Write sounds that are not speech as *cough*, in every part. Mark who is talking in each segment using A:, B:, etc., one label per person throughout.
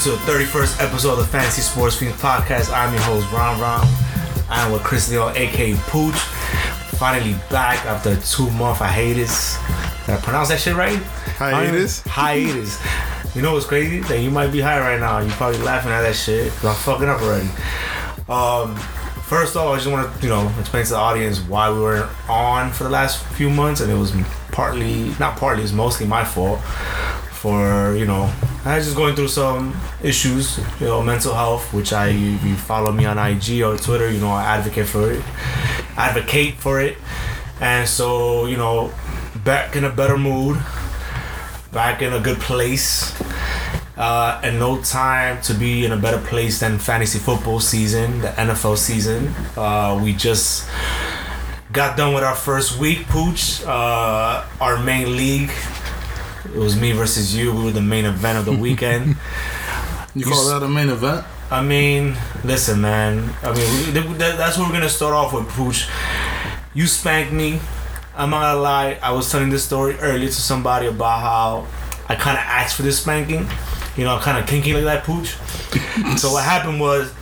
A: Welcome to the 31st episode of the Fantasy Sports Fiend Podcast. I'm your host, Ron Ron. I'm with Chris Leon, aka Pooch. Finally back after two month hiatus. Did I pronounce that shit right?
B: Hiatus? *laughs*
A: Hiatus. You know what's crazy? That you might be high right now. You're probably laughing at that shit. I'm fucking up already. Um, first off, I just want to, you know, explain to the audience why we were on for the last few months, and it was partly, not partly, it's mostly my fault. For you know, I was just going through some issues, you know, mental health, which I, you follow me on IG or Twitter, you know, I advocate for it, advocate for it, and so you know, back in a better mood, back in a good place. Uh, and no time to be in a better place than fantasy football season, the NFL season. Uh, we just got done with our first week, Pooch. Uh, our main league. It was me versus you. We were the main event of the weekend. *laughs*
B: You call that a main event?
A: I mean, listen, man. I mean, we, that, that's what we're gonna start off with, Pooch. You spanked me. I'm not gonna lie. I was telling this story earlier to somebody about how I kind of asked for this spanking. You know, kind of kinky like that, Pooch. *laughs* so what happened was,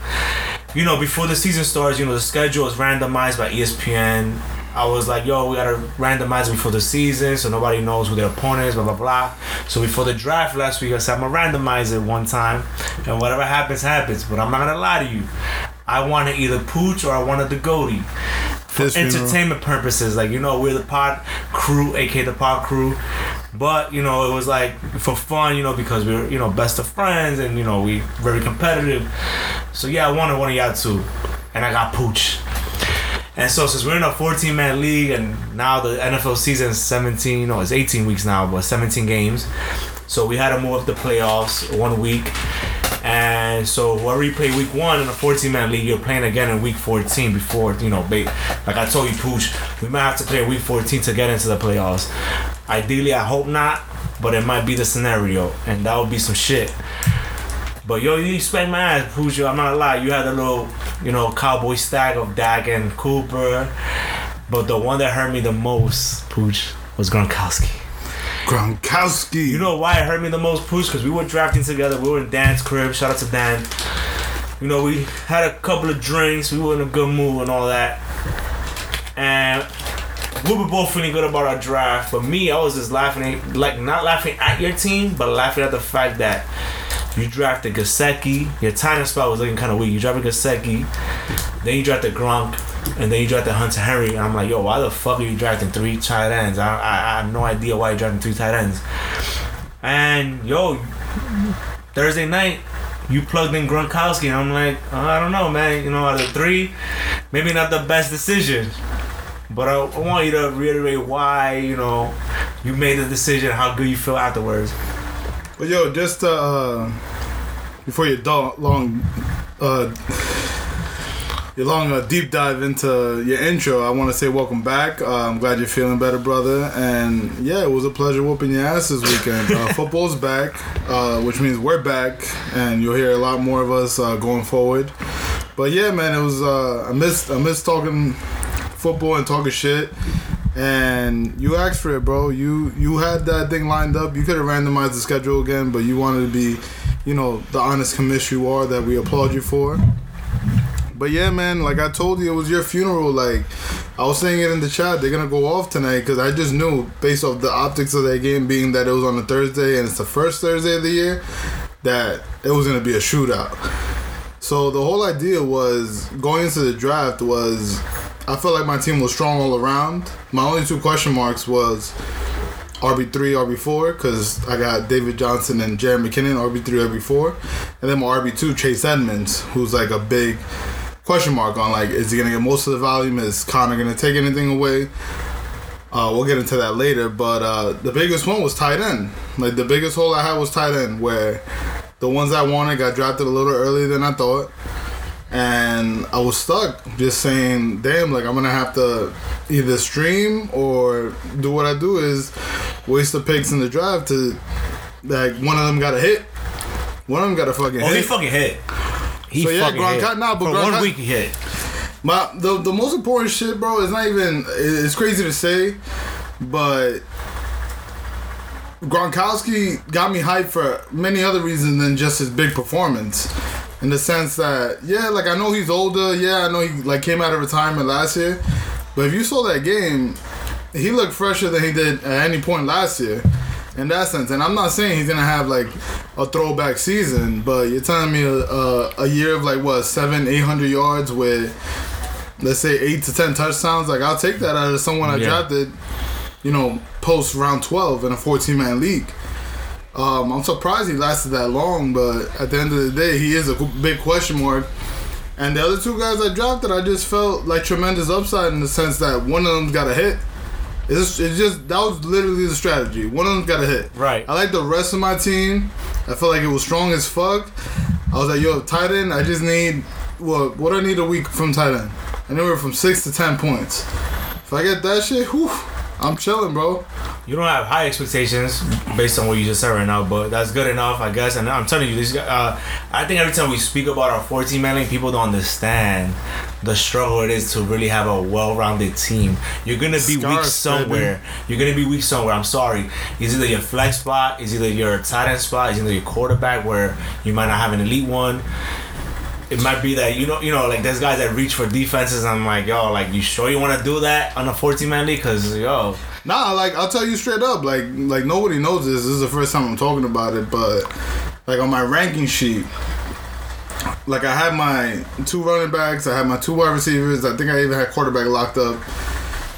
A: you know, before the season starts, you know, the schedule is randomized by ESPN. I was like, yo, we gotta randomize before the season so nobody knows who their opponent is, blah, blah, blah. So before the draft last week, I said, I'm gonna randomize it one time, and whatever happens, happens. But I'm not gonna lie to you. I wanted either Pooch or I wanted the Goatee. For
B: funeral.
A: entertainment purposes, like, you know, we're the pod crew, aka the pod crew. But, you know, it was like for fun, you know, because we are you know, best of friends and, you know, we very competitive. So, yeah, I wanted one of y'all too. And I got Pooch. And so since we're in a 14 man league and now the NFL season is 17, no, it's 18 weeks now, but 17 games. So we had to move up the playoffs one week. And so whoever you play week one in a 14 man league, you're playing again in week 14 before, you know, like I told you, Pooch, we might have to play week 14 to get into the playoffs. Ideally, I hope not, but it might be the scenario, and that would be some shit. But yo, you spanked my ass, Pooch. I'm not gonna lie. You had a little, you know, cowboy stack of Dak and Cooper. But the one that hurt me the most, Pooch, was Gronkowski.
B: Gronkowski.
A: You know why it hurt me the most, Pooch? Because we were drafting together. We were in Dan's crib. Shout out to Dan. You know, we had a couple of drinks. We were in a good mood and all that. And we were both feeling good about our draft. But me, I was just laughing, like not laughing at your team, but laughing at the fact that you drafted Gesicki. Your timing spot was looking kind of weak. You drafted Gesicki, then you drafted Gronk, and then you drafted Hunter Henry. And I'm like, yo, why the fuck are you drafting three tight ends? I, I, I have no idea why you're drafting three tight ends. And yo, Thursday night, you plugged in Gronkowski, and I'm like, "Uh, I don't know, man. You know, out of three, maybe not the best decision. But I, I want you to reiterate why, you know, you made the decision, how good you feel afterwards.
B: But yo, just uh, before you do- long, uh, your long uh, deep dive into your intro, I want to say welcome back. Uh, I'm glad you're feeling better, brother. And yeah, it was a pleasure whooping your ass this weekend. Uh, *laughs* football's back, uh, which means we're back, and you'll hear a lot more of us uh, going forward. But yeah, man, it was. Uh, I missed. I missed talking football and talking shit. And you asked for it, bro. You you had that thing lined up. You could have randomized the schedule again, but you wanted to be, you know, the honest commish you are that we applaud you for. But yeah, man, like I told you, it was your funeral. Like I was saying it in the chat, they're gonna go off tonight because I just knew based off the optics of that game being that it was on a Thursday and it's the first Thursday of the year that it was gonna be a shootout. So the whole idea was going into the draft was I felt like my team was strong all around. My only two question marks was RB three, RB four, because I got David Johnson and Jerick McKinnon, RB three, RB four, and then my RB two, Chase Edmonds, who's like a big question mark on like is he gonna get most of the volume? Is Conner gonna take anything away? Uh, we'll get into that later, but uh, the biggest one was tight end. Like the biggest hole I had was tight end, where the ones I wanted got drafted a little earlier than I thought, and I was stuck just saying, "Damn, like I'm gonna have to either stream or do what I do is waste the picks in the drive to like one of them got a hit, one of them got a fucking
A: Oh, he fucking hit. He
B: So, yeah,
A: hit.
B: nah, but
A: For one week he hit.
B: My the the most important shit, bro, is not even. It's crazy to say, but Gronkowski got me hyped for many other reasons than just his big performance. In the sense that, yeah, like I know he's older. Yeah, I know he like came out of retirement last year. But if you saw that game, he looked fresher than he did at any point last year. In that sense, and I'm not saying he's gonna have like a throwback season, but you're telling me a, a, a year of like what seven, eight hundred yards with let's say eight to ten touchdowns. Like I'll take that out of someone I
A: Yeah.
B: drafted, you know, post round twelve in a 14 man league. Um, I'm surprised he lasted that long, but at the end of the day, he is a big question mark. And the other two guys I drafted, I just felt like tremendous upside in the sense that one of them's got a hit. It's, it's just that was literally the strategy. One of them's got a hit.
A: Right.
B: I like the rest of my team. I felt like it was strong as fuck. I was like, yo, tight end. I just need what? What I need a week from tight end. Anywhere from six to ten points. If I get that shit, whew, I'm chilling, bro.
A: You don't have high expectations based on what you just said right now, but that's good enough, I guess. And I'm telling you, this guy, uh, I think every time we speak about our 14 man league, people don't understand the struggle it is to really have a well-rounded team. You're gonna be weak
B: Scars,
A: somewhere. You're gonna be weak somewhere. I'm sorry. It's either your flex spot, it's either your tight end spot, it's either your quarterback where you might not have an elite one. It might be that you know, you know, like there's guys that reach for defenses. I'm like, yo, like you sure you want to do that on a 14 man league? Cause yo,
B: Nah, like I'll tell you straight up, like like nobody knows this. This is the first time I'm talking about it, but like on my ranking sheet, like I had my two running backs, I had my two wide receivers. I think I even had quarterback locked up,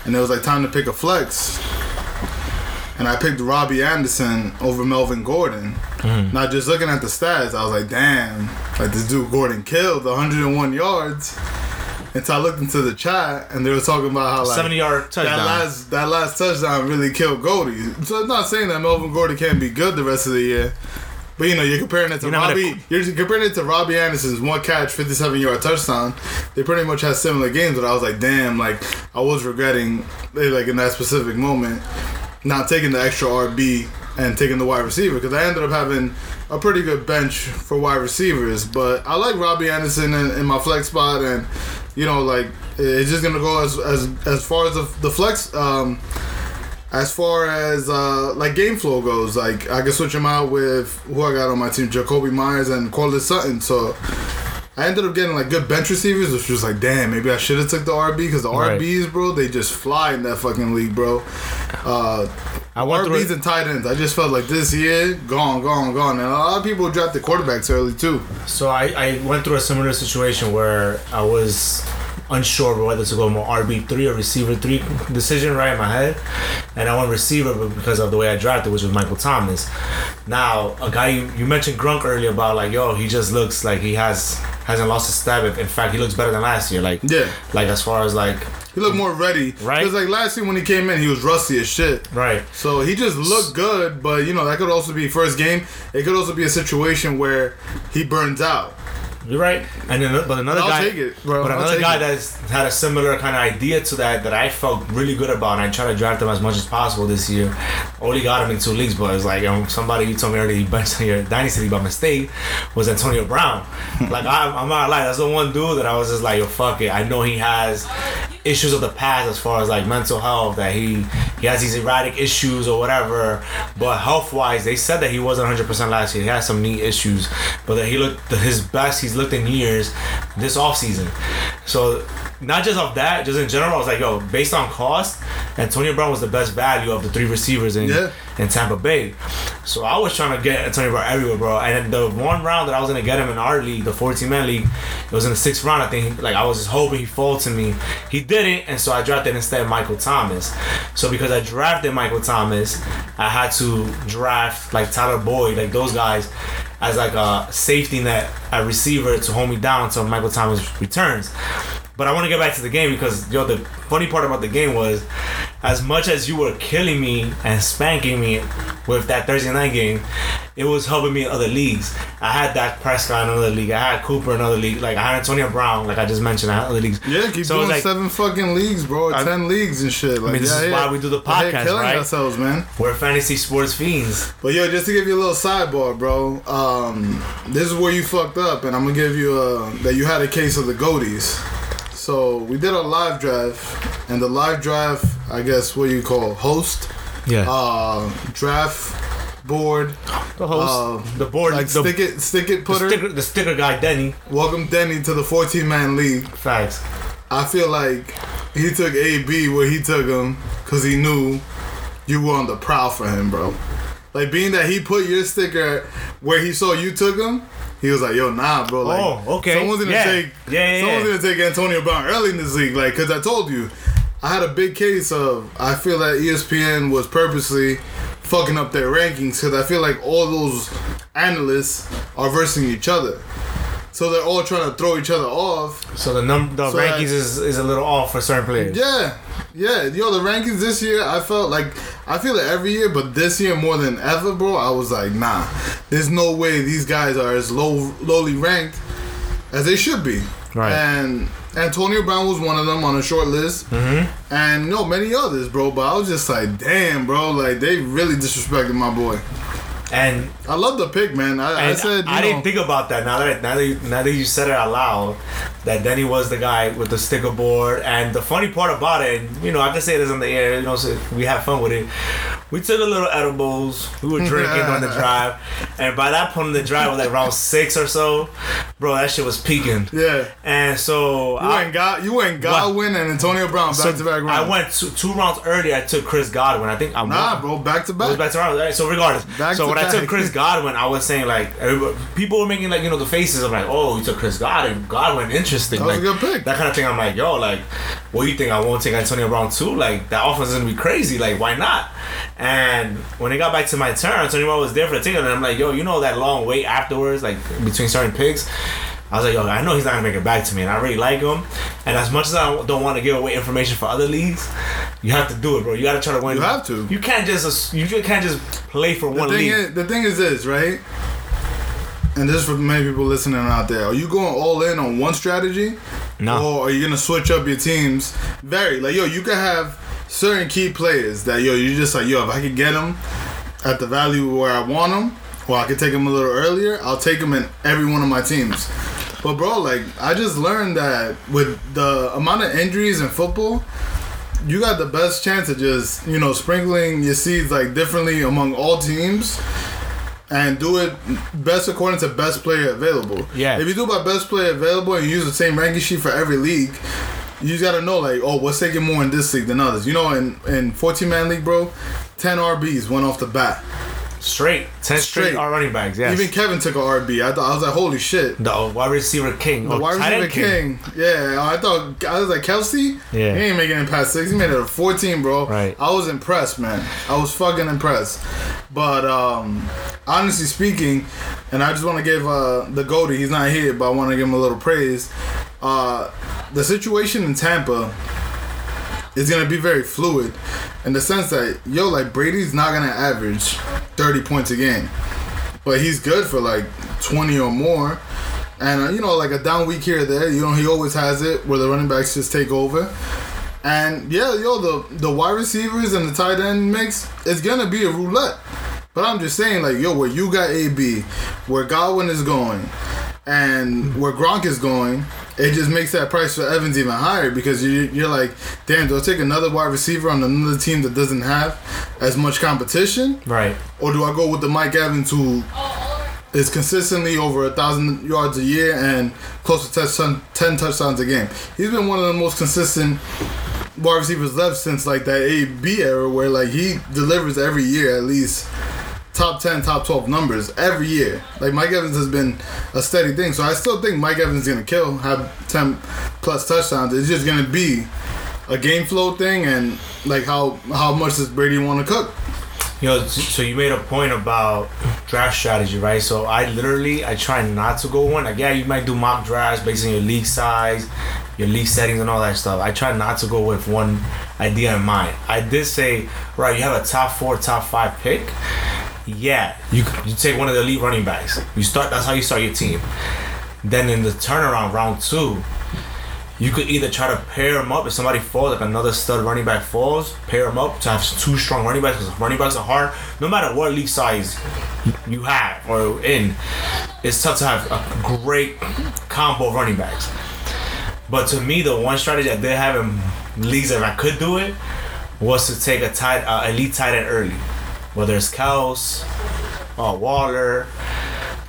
B: and it was like time to pick a flex. And I picked Robbie Anderson over Melvin Gordon. Mm-hmm. Now just looking at the stats, I was like, damn, like this dude Gordon killed 101 yards. And so I looked into the chat and they were talking about how like
A: 70 yard
B: that
A: touchdown.
B: last that last touchdown really killed Goldie. So I'm not saying that Melvin Gordon can't be good the rest of the year. But you know, you're comparing it to
A: You know
B: Robbie.
A: to-
B: You're comparing it to Robbie Anderson's one catch, 57 yard touchdown. They pretty much had similar games, but I was like, damn, like I was regretting, like in that specific moment, not taking the extra RB and taking the wide receiver because I ended up having a pretty good bench for wide receivers. But I like Robbie Anderson in, in my flex spot, and you know, like it's just gonna go as as as far as the, the flex. Um, as far as uh, like game flow goes, like I can switch them out with who I got on my team, Jakobi Meyers and Courtland Sutton. So I ended up getting like good bench receivers, which was like, damn, maybe I should have took the RB because the
A: Right.
B: RBs, bro, they just fly in that fucking league, bro. Uh,
A: I went
B: RBs and tight ends. I just felt like this year, gone, gone, gone. And a lot of people drafted quarterbacks early too.
A: So I, I went through a similar situation where I was unsure whether to go more RB three or receiver three decision right in my head, and I went receiver but because of the way I drafted, which was Michael Thomas. Now a guy you, you mentioned Gronk earlier about like yo he just looks like he has hasn't lost a step. In fact, he looks better than last year. Like
B: Yeah.
A: like as far as like
B: He looked more ready.
A: Right.
B: Because like last year when he came in, he was rusty as shit.
A: right.
B: So he just looked good, but you know that could also be first game. It could also be a situation where he burns out.
A: You're right. And then, but another
B: I'll
A: guy,
B: take it,
A: but
B: I'll
A: another guy
B: it.
A: that's had a similar kind of idea to that that I felt really good about, and I tried to draft him as much as possible this year. Only got him in two leagues, but it's like um, somebody you told me earlier, you benched on your dynasty league by mistake, was Antonio Brown. like I, I'm not lie, that's the one dude that I was just like, yo, fuck it. I know he has issues of the past as far as like mental health that he he has these erratic issues or whatever. But health wise they said that he wasn't 100% last year. He had some knee issues but that he looked his best he's looked in years this offseason. So not just of that just in general I was like yo based on cost Antonio Brown was the best value of the three receivers in
B: Yeah.
A: in Tampa Bay so I was trying to get Antonio Brown everywhere bro. And the one round that I was gonna get him in our league the 14 man league it was in the sixth round I think. Like I was just hoping he fall to me. He didn't and so I drafted instead Michael Thomas. So because I drafted Michael Thomas I had to draft like Tyler Boyd like those guys as like a safety net a receiver to hold me down until Michael Thomas returns but I want to get back to the game because yo, the funny part about the game was, as much as you were killing me and spanking me with that Thursday night game, it was helping me in other leagues. I had Dak Prescott in another league. I had Cooper in another league. Like I had Antonio Brown, like I just mentioned, I had other leagues.
B: Yeah, keep
A: So
B: doing
A: like,
B: seven fucking leagues, bro.
A: I-
B: Ten leagues and shit. Like,
A: mean, this
B: yeah,
A: is
B: yeah.
A: why we do the podcast,
B: killing
A: right?
B: ourselves, man.
A: We're fantasy sports fiends.
B: But yo, just to give you a little sidebar, bro. Um, this is where you fucked up, and I'm gonna give you a that you had a case of the goatees. So we did a live draft, and the live draft, I guess, what you call host,
A: Yeah.
B: uh, draft board.
A: The host,
B: Uh,
A: the board,
B: Like
A: the,
B: stick it, stick it,
A: the
B: putter.
A: sticker, the sticker guy, Denny.
B: Welcome Denny to the 14 man league.
A: Facts.
B: I feel like he took AB where he took him because he knew you were on the prowl for him, bro. Like being that he put your sticker where he saw you took him, he was like, "Yo, nah, bro. Like,
A: Oh, okay.
B: Someone's gonna
A: Yeah.
B: take,
A: Yeah, yeah,
B: someone's gonna take Antonio Brown early in this league, like, cause I told you, I had a big case of I feel that ESPN was purposely fucking up their rankings because I feel like all those analysts are versing each other, so they're all trying to throw each other off.
A: So the number, the
B: So
A: rankings
B: that-
A: is, is a little off for certain players.
B: Yeah, yeah. Yo, the rankings this year, I felt like I feel it every year, but this year more than ever, bro. I was like, nah, there's no way these guys are as low, lowly ranked as they should be.
A: Right.
B: And Antonio Brown was one of them on a short list, mm-hmm. and no many others, bro. But I was just like, damn, bro, like they really disrespected my boy.
A: And
B: I love the pick, man. I, I said,
A: I
B: know,
A: didn't think about that. Now that now that you, now that you said it out loud, that Denny was the guy with the sticker board. And the funny part about it, you know, I can say this on the air. You know, so we had fun with it. We took a little edibles. We were drinking on the *laughs* drive, and by that point in the drive was like around six or so. Bro, that shit was peaking.
B: yeah.
A: And so
B: You
A: I,
B: went, God, you went Godwin and Antonio Brown
A: so
B: back to back rounds.
A: I went two, two rounds earlier. I took Chris Godwin. I think I
B: Nah,
A: won.
B: bro, back to back.
A: back to round. So regardless,
B: Back
A: so when I took. Chris Godwin, I was saying like people were making like you know the faces of like, oh, you took Chris Godwin, Godwin, interesting.
B: That was
A: like,
B: a good pick.
A: That kind of thing. I'm like, yo, like, what do you think? I won't take Antonio Brown too. Like that offense is gonna be crazy. Like why not? And when it got back to my turn, Antonio Brown was there for the ticket, and I'm like, yo, you know that long wait afterwards, like between certain picks. I was like, yo, I know he's not gonna make it back to me, and I really like him. And as much as I don't want to give away information for other leagues, you have to do it, bro. You gotta try to win.
B: You have to.
A: You can't just you can't just play for
B: The
A: one league.
B: is, the thing is this, right? And this is for many people listening out there. Are you going all in on one strategy?
A: No.
B: Or are you gonna switch up your teams? Very like yo, you can have certain key players that yo, you just like yo, if I could get them at the value where I want them, or I could take them a little earlier, I'll take them in every one of my teams. But bro, like I just learned that with the amount of injuries in football, you got the best chance of just you know sprinkling your seeds like differently among all teams and do it best according to best player available.
A: Yeah.
B: If you do by best player available and you use the same ranking sheet for every league, you just gotta know like, oh, what's taking more in this league than others. You know, in in 14 man league, bro, 10 RBs went off the bat.
A: Straight, ten straight,
B: Straight.
A: are running backs. Yes.
B: Even Kevin took a RB. I thought I was like, holy shit.
A: the wide receiver king.
B: The wide receiver
A: end
B: king. Yeah, I thought I was like Kelce.
A: Yeah.
B: he ain't making it past six. He made it a fourteen, bro.
A: Right.
B: I was impressed, man. I was fucking impressed. But um, honestly speaking, and I just want to give uh, the Goldie. He's not here, but I want to give him a little praise. Uh, the situation in Tampa is gonna be very fluid, in the sense that yo, like Brady's not gonna average thirty points a game, but he's good for like twenty or more. And uh, you know, like a down week here or there, you know, he always has it where the running backs just take over. And yeah, yo, the the wide receivers and the tight end mix is gonna be a roulette. But I'm just saying, like, yo, where you got AB, where Godwin is going, and where Gronk is going, it just makes that price for Evans even higher because you, you're like, damn, do I take another wide receiver on another team that doesn't have as much competition?
A: Right.
B: Or do I go with the Mike Evans who oh, is consistently over a thousand yards a year and close to touchdown, ten touchdowns a game? He's been one of the most consistent wide receivers left since like that AB era where like he delivers every year at least top 10, top 12 numbers every year. Like Mike Evans has been a steady thing. So I still think Mike Evans is going to kill, have 10 plus touchdowns. It's just going to be a game flow thing and like how how much does Brady want to cook?
A: You know, so you made a point about draft strategy, right? So I literally I try not to go one. Like, yeah, you might do mock drafts based on your league size, your league settings, and all that stuff. I try not to go with one idea in mind. I did say, right, you have a top four, top five pick. Yeah, you you take one of the elite running backs. You start. That's how you start your team. Then in the turnaround, round two, you could either try to pair them up if somebody falls, like another stud running back falls, pair them up to have two strong running backs because running backs are hard. No matter what league size you have or in, it's tough to have a great combo of running backs. But to me, the one strategy that they have in leagues that I could do it was to take a tight, uh, elite tight end early. Whether it's cows, uh, Waller,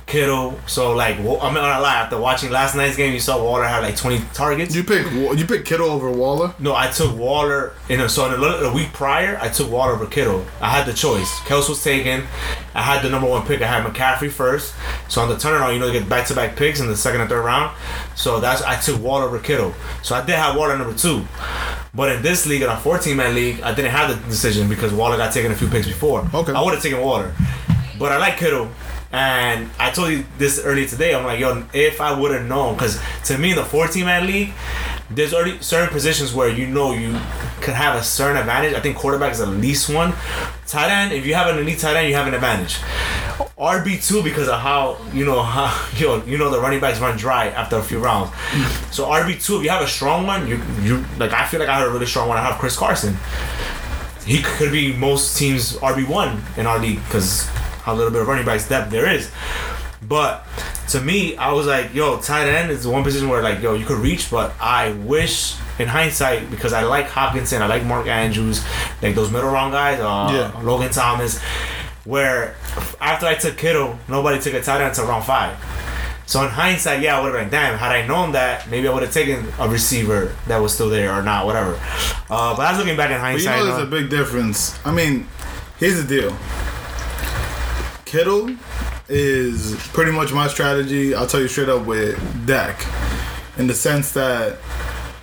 A: Kittle. So like, I'm not gonna lie. After watching last night's game, you saw Waller had like 20 targets.
B: You pick you pick Kittle over Waller.
A: No, I took Waller in a so in a, a week prior. I took Waller over Kittle. I had the choice. Kels was taken. I had the number one pick. I had McCaffrey first. So on the turnaround, you know, you get back to back picks in the second and third round. So that's I took Waller over Kittle. So I did have Waller number two. But in this league, in a 14 man league, I didn't have the decision because Waller got taken a few picks before.
B: Okay.
A: I would have taken Waller. But I like Kittle. And I told you this earlier today. I'm like, yo, if I would have known, because to me, in the 14 man league, there's already certain positions where you know you could have a certain advantage. I think quarterback is the least one. Tight end, if you have an elite tight end, you have an advantage. RB two because of how you know how *laughs* you know, you know the running backs run dry after a few rounds. So RB two, if you have a strong one, you you like I feel like I have a really strong one. I have Chris Carson. He could be most teams RB one in our league because how little bit of running backs depth there is. But to me, I was like, yo, tight end is the one position where like, yo, you could reach, but I wish in hindsight because I like Hockenson, I like Mark Andrews, like those middle round guys, uh,
B: Yeah.
A: Logan Thomas, where after I took Kittle, nobody took a tight end until round five. So in hindsight, yeah, I would have been damn. Had I known that, maybe I would have taken a receiver that was still there or not, whatever. Uh, but I was looking back in hindsight.
B: But you know, there's
A: uh,
B: a big difference. I mean, here's the deal. Kittle is pretty much my strategy. I'll tell you straight up with Dak, in the sense that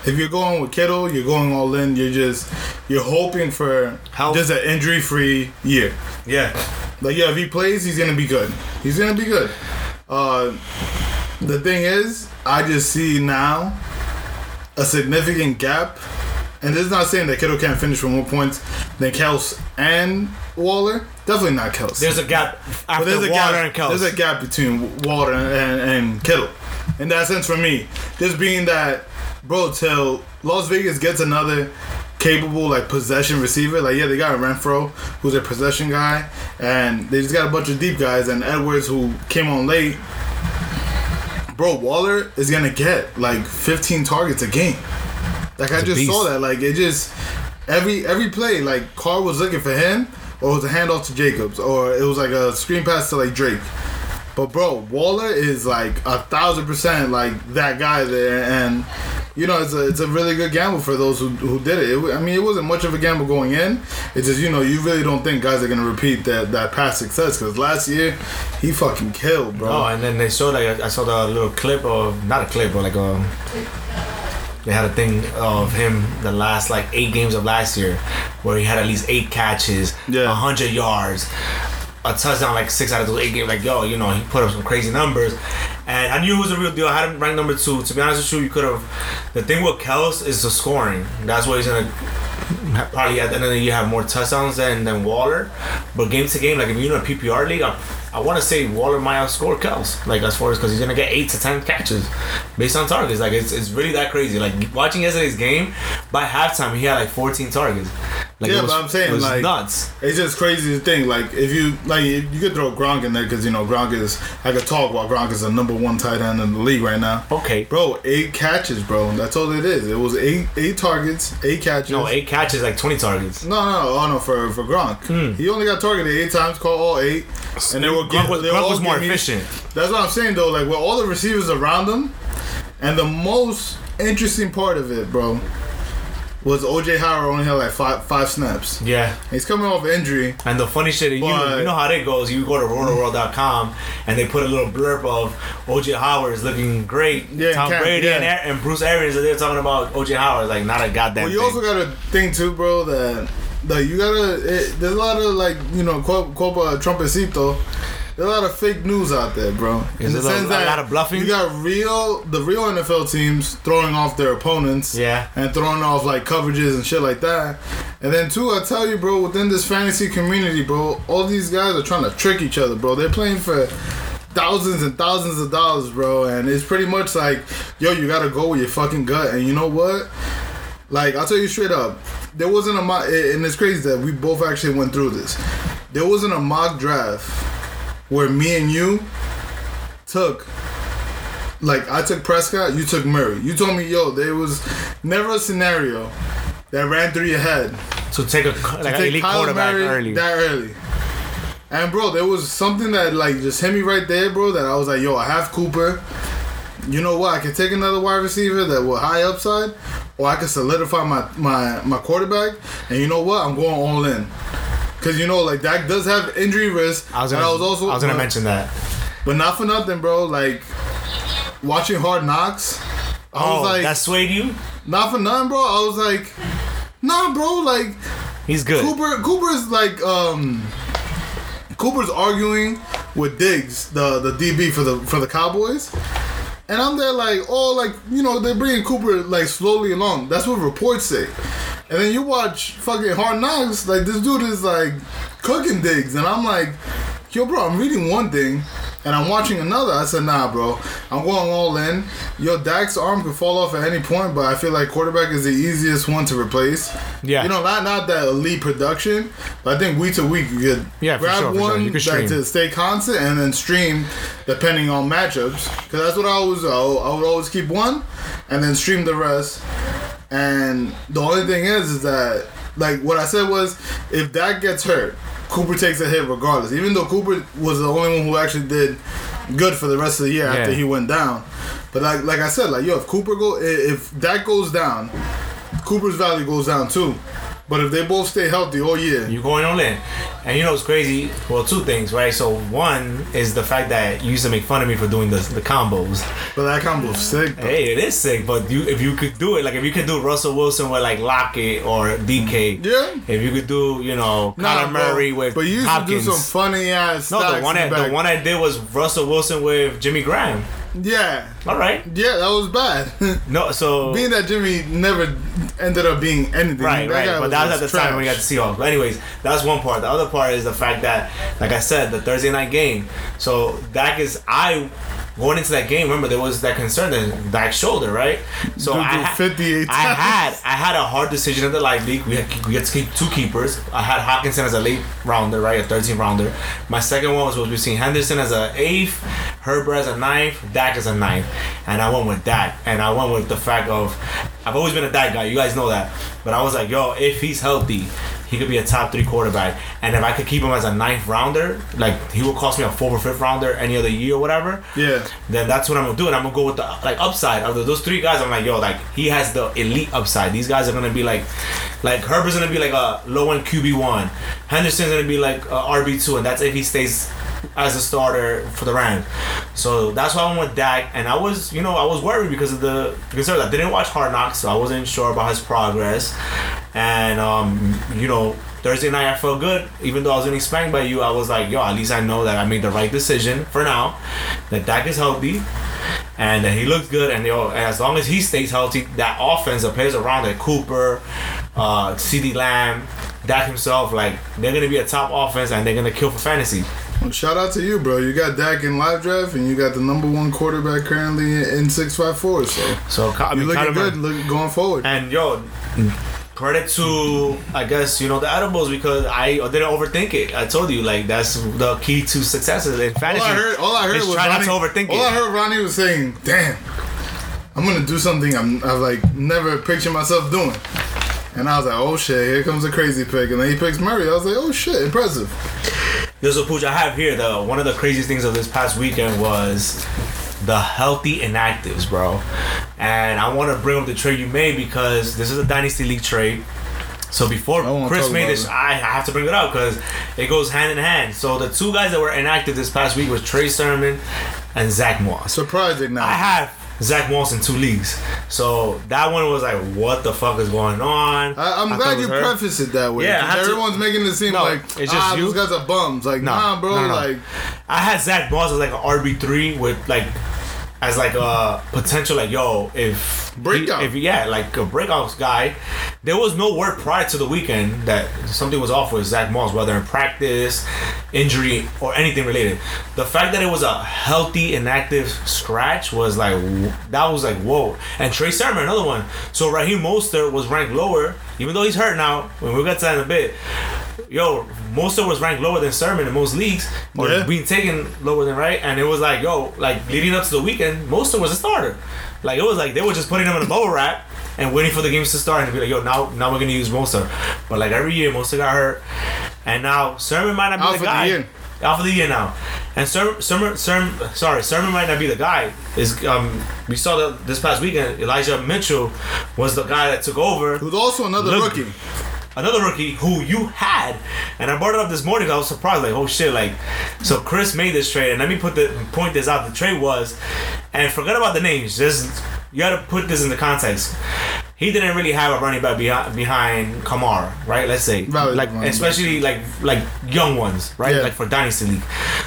B: if you're going with Kittle, you're going all in. You're just you're hoping for
A: Health.
B: just an injury-free year.
A: yeah,
B: Like yeah, if he plays, he's gonna be good. He's gonna be good. Uh, the thing is, I just see now a significant gap, and this is not saying that Kittle can't finish for more points than Kels and Waller. Definitely not Kels.
A: there's a gap after
B: there's a
A: Waller
B: gap.
A: and Kels.
B: There's a gap between Waller and, and, and Kittle. In that sense, for me, just being that, bro, till Las Vegas gets another capable like possession receiver. Like yeah, they got Renfrow, who's a possession guy, and they just got a bunch of deep guys, and Edwards who came on late. Bro, Waller is gonna get like 15 targets a game. Like I just saw that. Like it just every every play, like Carr was looking for him, or it was a handoff to Jacobs, or it was like a screen pass to like Drake. But bro, Waller is like a thousand percent like that guy there, and you know it's a it's a really good gamble for those who, who did it. it. I mean, it wasn't much of a gamble going in. It's just you know you really don't think guys are gonna repeat that that past success because last year he fucking killed, bro.
A: Oh, and then they showed like I saw the little clip of not a clip, but like a they had a thing of him the last like eight games of last year where he had at least eight catches,
B: Yeah.
A: a hundred yards, a touchdown like six out of those eight games. Like yo, you know he put up some crazy numbers, and I knew it was a real deal. I had him ranked number two. To be honest with you, you could have. The thing with Kels is the scoring. That's what he's gonna probably at the end of the year have more touchdowns than, than Waller. But game to game, like if you're in a PPR league, I, I want to say Waller might outscore Kels. Like as far as because he's gonna get eight to ten catches based on targets. Like it's, it's really that crazy. Like watching yesterday's game, by halftime he had like 14 targets. Like
B: Yeah,
A: was,
B: but I'm saying,
A: it
B: like-
A: nuts.
B: It's just crazy to think like if you like you could throw Gronk in there because you know Gronk is I could talk while Gronk is the number one tight end in the league right now.
A: Okay.
B: Bro, eight catches, bro. That's all it is. It was eight eight targets, eight catches.
A: No, eight catches, like 20 targets.
B: No, no, no, oh no, for for Gronk. Hmm. He only got targeted eight times, caught all eight, and they were.
A: Gronk was,
B: they were
A: Gronk was more
B: me-
A: efficient.
B: That's what I'm saying though. Like with all the receivers around him, and the most interesting part of it, bro, was OJ Howard only had like five five snaps.
A: Yeah.
B: He's coming off injury.
A: And the funny shit, you,
B: But-
A: you know how that goes. You go to rotoworld.com and they put a little blurb of OJ Howard is looking great.
B: Yeah,
A: Tom
B: Cam-
A: Brady and,
B: yeah.
A: Ar- and Bruce Arians, they're talking about OJ Howard. Like, not a goddamn
B: Well, you
A: thing.
B: also gotta think too, bro, that that you gotta. It, there's a lot of like you know, quote, quote uh, trumpecito. There's a lot of fake news out there, bro.
A: Is there a lot- a lot of bluffing?
B: You got real, the real NFL teams throwing off their opponents,
A: Yeah.
B: and throwing off like coverages and shit like that. And then two, I tell you, bro, within this fantasy community, bro, all these guys are trying to trick each other, bro. They're playing for thousands and thousands of dollars, bro, and it's pretty much like, yo, you gotta go with your fucking gut. And you know what? Like, I'll tell you straight up, there wasn't a mock, and it's crazy that we both actually went through this. There wasn't a mock draft where me and you took, like, I took Prescott, you took Murray. You told me, yo, there was never a scenario that ran through your head
A: to take a like an
B: take
A: quarterback
B: Murray
A: early.
B: that early. And bro, there was something that like just hit me right there, bro. That I was like, yo, I have Cooper. You know what? I can take another wide receiver that will high upside, or I can solidify my my my quarterback. And you know what? I'm going all in. Cause you know, like Dak does have injury risk.
A: I was gonna,
B: I was also
A: I was gonna mention that.
B: but not for nothing, bro. Like watching Hard Knocks. I
A: Oh,
B: was like,
A: that swayed you?
B: not for nothing, bro. I was like, nah, bro. Like
A: He's good.
B: Cooper Cooper's like um Cooper's arguing with Diggs, the the DB for the for the Cowboys. And I'm there like, oh, like you know, they're bringing Cooper like slowly along. That's what reports say. And then you watch fucking Hard Knocks, like this dude is like cooking Diggs, and I'm like, yo, bro, I'm reading one thing, and I'm watching another. I said, nah, bro, I'm going all in. Yo, Dak's arm could fall off at any point, but I feel like quarterback is the easiest one to replace.
A: Yeah.
B: you know, not not that elite production, but I think week to week you could
A: Yeah, for
B: grab
A: sure, for sure.
B: one
A: You could
B: that to stay constant and then stream depending on matchups. Because that's what I always I would always keep one and then stream the rest. And the only thing is, is that like what I said was, if that gets hurt, Cooper takes a hit regardless. Even though Cooper was the only one who actually did good for the rest of the year after he went down. But like like I said, like yo, if Cooper go, if that goes down, Cooper's value goes down too. But if they both stay healthy all year,
A: You're going all in. And you know it's crazy? Well, two things, right? So one is the fact that you used to make fun of me for doing the, the combos.
B: but that combo's sick. Though.
A: Hey, it is sick, but you if you could do it, like if you could do Russell Wilson with like Lockett or DK.
B: Yeah.
A: If you could do, you know,
B: Nah,
A: Kyler Murray with
B: But you used
A: Hopkins.
B: to do some funny ass.
A: no, the one the one I did was Russell Wilson with Jimmy Graham.
B: Yeah,
A: All right.
B: yeah, that was bad.
A: No, so *laughs*
B: being that Jimmy never ended up being anything.
A: Right,
B: that
A: right. But that was at the
B: just
A: time when we got
B: trash.
A: the Seahawks. But anyways, that's one part. The other part is the fact that, like I said, the Thursday night game. So Dak is I going into that game. Remember there was that concern that Dak's shoulder, right? So
B: Dude,
A: I
B: dude,
A: ha-
B: 58
A: I had I had a hard decision in the live league. We had, we had to keep two keepers. I had Hockenson as a late rounder, right, a 13 rounder. My second one was was between Henderson as a eighth, Herbert as a ninth, Dak as a ninth, and I went with Dak. And I went with the fact of I've always been a Dak guy. You guys know that. But I was like, yo, if he's healthy, he could be a top three quarterback. And if I could keep him as a ninth rounder, like he will cost me a fourth or fifth rounder any other year or whatever.
B: Yeah.
A: Then that's what I'm gonna do, and I'm gonna go with the like upside of the, those three guys. I'm like, yo, like he has the elite upside. These guys are gonna be like, like Herbert's gonna be like a low end QB one. Henderson's gonna be like a RB two, and that's if he stays as a starter for the Rams. So that's why I went with Dak, and I was, you know, I was worried because of the concerns. I didn't watch Hard Knocks, so I wasn't sure about his progress. And um, you know, Thursday night I felt good, even though I was getting spanked by you. I was like, yo, at least I know that I made the right decision for now. That Dak is healthy, and that he looks good. And yo, as long as he stays healthy, that offense, the players around it, Cooper, uh, CeeDee Lamb, Dak himself, like they're gonna be a top offense, and they're gonna kill for fantasy.
B: Well, shout out to you, bro. You got Dak in live draft, and you got the number one quarterback currently in six five four. So
A: So I
B: you
A: mean,
B: looking
A: Kyler
B: good,
A: Murray-
B: look, going forward.
A: And yo, credit to I guess you know the edibles because I didn't overthink it. I told you like that's the key to success in
B: All. I heard, all I heard was
A: try
B: Ronnie,
A: not to overthink
B: all I heard Ronnie was saying, "Damn, I'm gonna do something I'm I've like never pictured myself doing." And I was like, "Oh shit, here comes a crazy pick." And then he picks Murray. I was like, "Oh shit, impressive."
A: Yo, so Pooch, I have here the one of the craziest things of this past weekend was the healthy inactives, bro. And I want to bring up the trade you made because this is a dynasty league trade. So before Chris made this,
B: it.
A: I have to bring it up because it goes hand in hand. So the two guys that were inactive this past week was Trey Sermon and Zach Moss.
B: Surprising now.
A: I have Zach Moss in two leagues. So that one was like, what the fuck is going on?
B: I, I'm
A: I
B: glad you
A: her.
B: preface it that way.
A: Yeah, had to-
B: everyone's making it seem
A: No,
B: like
A: it's just
B: ah,
A: you.
B: those guys are bums. Like,
A: No,
B: nah, bro.
A: no, no.
B: Like,
A: I had Zach Moss as like an RB three with like as like a potential like yo if
B: Breakout.
A: if yeah like a breakout guy. There was no word prior to the weekend that something was off with Zach Moss, whether in practice, injury, or anything related. The fact that it was a healthy, inactive scratch was like that was like whoa. And Trey Sermon, another one. So Raheem Mostert was ranked lower, even though he's hurt now. When we get to that in a bit. Yo, Mostert was ranked lower than Sermon in most leagues, or
B: Yeah.
A: being taken lower than right. And it was like, yo, like leading up to the weekend, Mostert was a starter. Like it was like they were just putting him in a bubble wrap and waiting for the games to start and be like, yo, now now we're gonna use Mostert. But like every year, Mostert got hurt, and now Sermon might not be
B: Out
A: the
B: the
A: guy.
B: year.
A: Out for the year now, and Sermon, Sermon, Sermon, sorry, Sermon might not be the guy. Is um, we saw that this past weekend, Elijah Mitchell was the guy that took over.
B: Who's also another
A: Look-
B: rookie.
A: Another rookie who you had, and I brought it up this morning. I was surprised, like, oh shit, like, so Chris made this trade, and let me put the point this out. The trade was, and forget about the names. Just you got to put this in the context. He didn't really have a running back behind behind Kamara, right? Let's say, like especially like like young ones, right?
B: Yeah.
A: Like for dynasty league.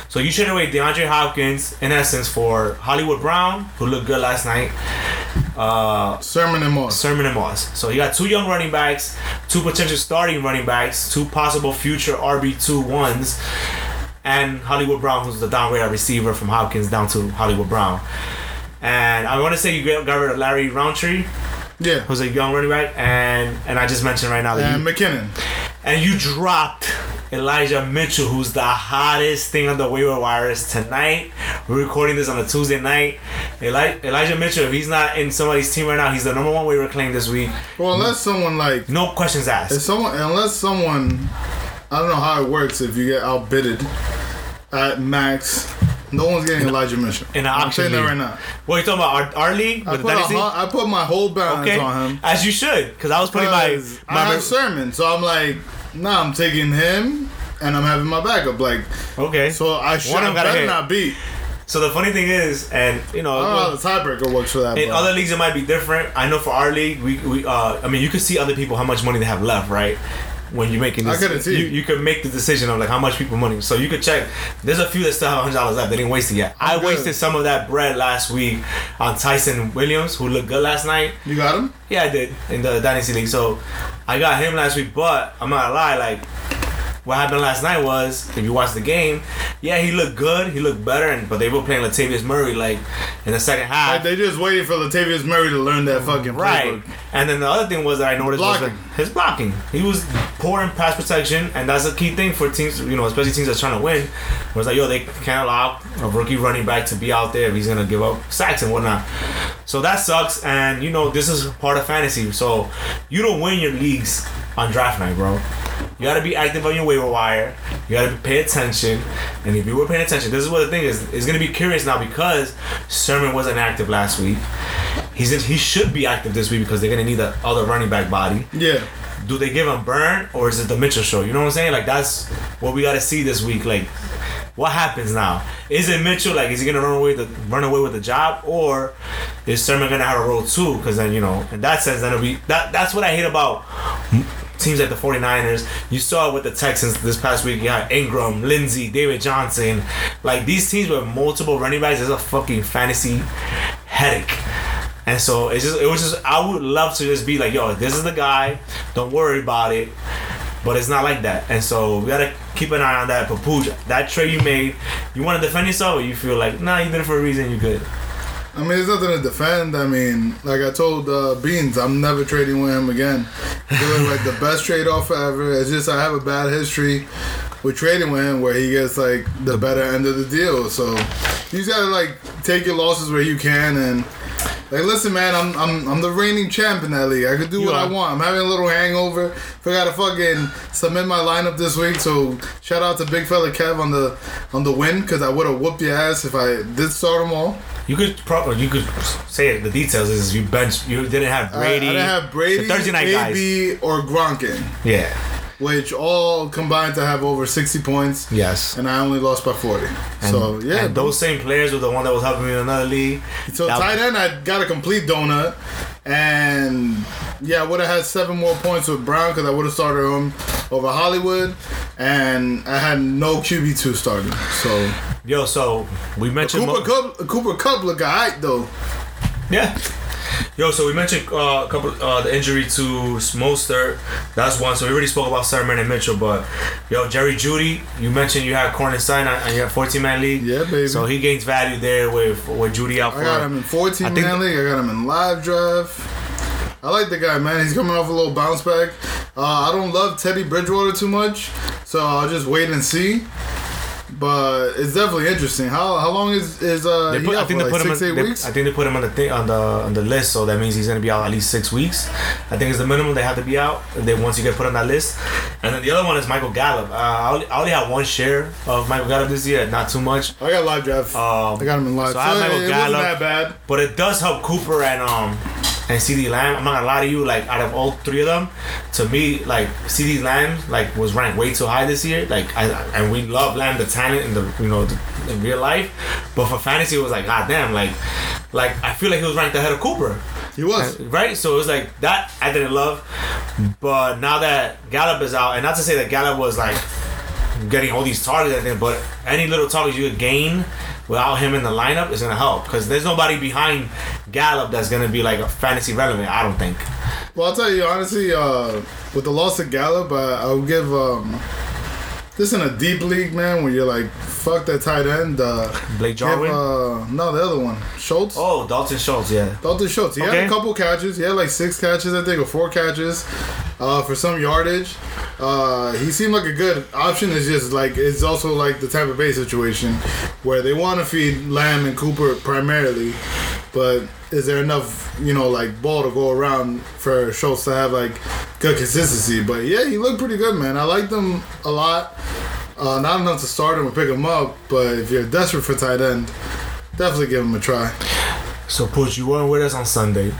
A: So you should away DeAndre Hopkins in essence for Hollywood Brown, who looked good last night. Uh,
B: Sermon and Moss.
A: Sermon and Moss. So you got two young running backs, two potential starting running backs, two possible future RB two ones, and Hollywood Brown, who's the downgrade receiver from Hopkins down to Hollywood Brown. And I want to say you got got rid of Larry Rountree,
B: Yeah.
A: who's a young running back, and and I just mentioned right now that
B: And
A: you,
B: McKinnon.
A: and you dropped Elijah Mitchell, who's the hottest thing on the waiver wires tonight. We're recording this on a Tuesday night. Eli- Elijah Mitchell, if he's not in somebody's team right now, he's the number one waiver claim this week.
B: Well, unless someone like
A: No questions
B: if
A: asked.
B: someone unless someone I don't know how it works if you get outbidded at max. No one's getting Elijah Mitchell.
A: In an
B: I'm saying that right now.
A: What are you talking about? Our, our league
B: I put, I put my whole balance
A: Okay,
B: on him.
A: as you should, because I was putting my,
B: Because I
A: my
B: have Sermon, so I'm like, nah, I'm taking him, and I'm having my backup. Like,
A: okay. So,
B: I should
A: One
B: have better
A: hit.
B: not beat.
A: So the funny thing is, and you know,
B: I don't know how the tiebreaker works for that.
A: in
B: but
A: other leagues it might be different. I know for our league, we, we uh, I mean, you can see other people how much money they have left, right? When you're making
B: I
A: this,
B: see.
A: You, you can make the decision of like how much people money. So you could check. There's a few that still have hundred dollars left. They didn't waste it yet. i
B: good.
A: wasted some of that bread last week on Ty'Son Williams, who looked good last night.
B: you got him.
A: Yeah, I did in the Dynasty League. So I got him last week, but I'm not gonna lie, like what happened last night was if you watch the game, yeah, he looked good, he looked better, and but they were playing Latavius Murray like in the second half.
B: Like, they just waited for Latavius Murray to learn that fucking
A: Right.
B: playbook.
A: And then the other thing was that I noticed was
B: Blocking.
A: that his blocking. He was poor in pass protection, and that's a key thing for teams, you know, especially teams that's trying to win. Was like, yo, they can't allow a rookie running back to be out there if he's gonna give up sacks and whatnot. So that sucks, and you know, this is part of fantasy. So you don't win your leagues on draft night, bro. You gotta be active on your waiver wire. You gotta pay attention. And if you were paying attention, this is what the thing is. It's gonna be curious now because Sermon wasn't active last week. He's in, he should be active this week because they're gonna need the other running back body.
B: Yeah.
A: Do they give him Burn or is it the Mitchell show? You know what I'm saying? Like that's what we gotta see this week. Like what happens now? Is it Mitchell? Like is he gonna run away the run away with the job or is Sermon gonna have a role too? Because then you know in that sense then it'll be that that's what I hate about teams like the 49ers. You saw with the Texans this past week. You had Ingram, Lindsay, David Johnson. Like these teams with multiple running backs is a fucking fantasy headache. And so it's just it was just I would love to just be like, yo, this is the guy. Don't worry about it. But it's not like that. And so we gotta keep an eye on that. Papoose, that trade you made, you wanna defend yourself or you feel like, nah, you did it for a reason, you good.
B: I mean, there's nothing to defend. I mean, like I told uh, Beans, I'm never trading with him again. It was like the best trade offer ever. It's just I have a bad history with trading with him where he gets like the better end of the deal. So you just gotta like take your losses where you can and. Like, listen, man, I'm, I'm I'm the reigning champ in that league. I could do
A: You
B: what I want. I'm having a little hangover. I forgot to fucking submit my lineup this week. So shout out to Big Fella Kev on the on the win because I would have whooped your ass if I did start them all.
A: You could probably you could say it. The details is you bench you didn't have
B: uh,
A: Brady.
B: I, didn't have Brady,
A: the Thursday night guys.
B: AB, or Gronkin,
A: Yeah.
B: Which all combined to have over 60 points,
A: Yes.
B: and I only lost by 40. so yeah,
A: And those same players were the one that was helping me in another league.
B: so
A: That-
B: tight end, I got a complete donut, and yeah, I would have had seven more points with Brown because I would have started him over Hollywood, and I had no QB two starting. So
A: Yo, so we mentioned
B: Cooper
A: Mo-
B: Cup, Cooper Kupp look alright though.
A: Yeah. Yo, so we mentioned uh, a couple uh, the injury to Mostert. That's one. So we already spoke about Sermon and Mitchell, but yo, Jerry Jeudy, you mentioned you had Courtland Sutton, on your 14 man league.
B: Yeah, baby.
A: So he gains value there with with Jeudy out for.
B: I got him in 14
A: I think-
B: man league. I got him in live draft. I like the guy, man. He's coming off a little bounce back. Uh, I don't love Teddy Bridgewater too much, so I'll just wait and see. But it's definitely interesting. How how long is is uh he
A: put, I think they
B: Like
A: put him.
B: six
A: On,
B: eight
A: they-
B: weeks.
A: I think they put him on the thing on the on the list, so that means he's gonna be out at least six weeks. I think it's the minimum they have to be out. And then once you get put on that list, and then the other one is Michael Gallup. Uh, I, only, I only have one share of Michael Gallup this year, not too much.
B: I got live draft.
A: Um,
B: I got him in live.
A: so
B: So,
A: I have Michael
B: it wasn't that bad.
A: But it does help Cooper and um and CeeDee Lamb. I'm not gonna lie to you, like out of all three of them, to me, like CeeDee Lamb like was ranked way too high this year. Like I and we love Lamb the talent in the you know the, in real life, but for fantasy it was like god damn like like I feel like he was ranked ahead of Cooper.
B: He was.
A: Right, so it was like that I didn't love, but now that Gallup is out, and not to say that Gallup was like getting all these targets, and everything, but any little targets you could gain without him in the lineup is gonna help because there's nobody behind Gallup that's gonna be like a fantasy relevant. I don't think.
B: Well, I'll tell you honestly, uh, with the loss of Gallup, I, I'll give um, this in a deep league, man, where you're like, fuck that tight end. Uh,
A: Blake Jarwin.
B: uh, no, the other one, Schultz.
A: oh, Dalton Schultz, yeah.
B: Dalton Schultz. He had a couple catches. He had like six catches, I think, or four catches uh, for some yardage. Uh, he seemed like a good option. It's just like it's also like the Tampa Bay situation where they want to feed Lamb and Cooper primarily, but is there enough, you know, like ball to go around for Schultz to have like good consistency? But yeah, he looked pretty good, man. I liked him a lot. Uh, not enough to start him or pick him up, but if you're desperate for tight end, definitely give him a try.
A: So, Pooch, you weren't with us on Sunday.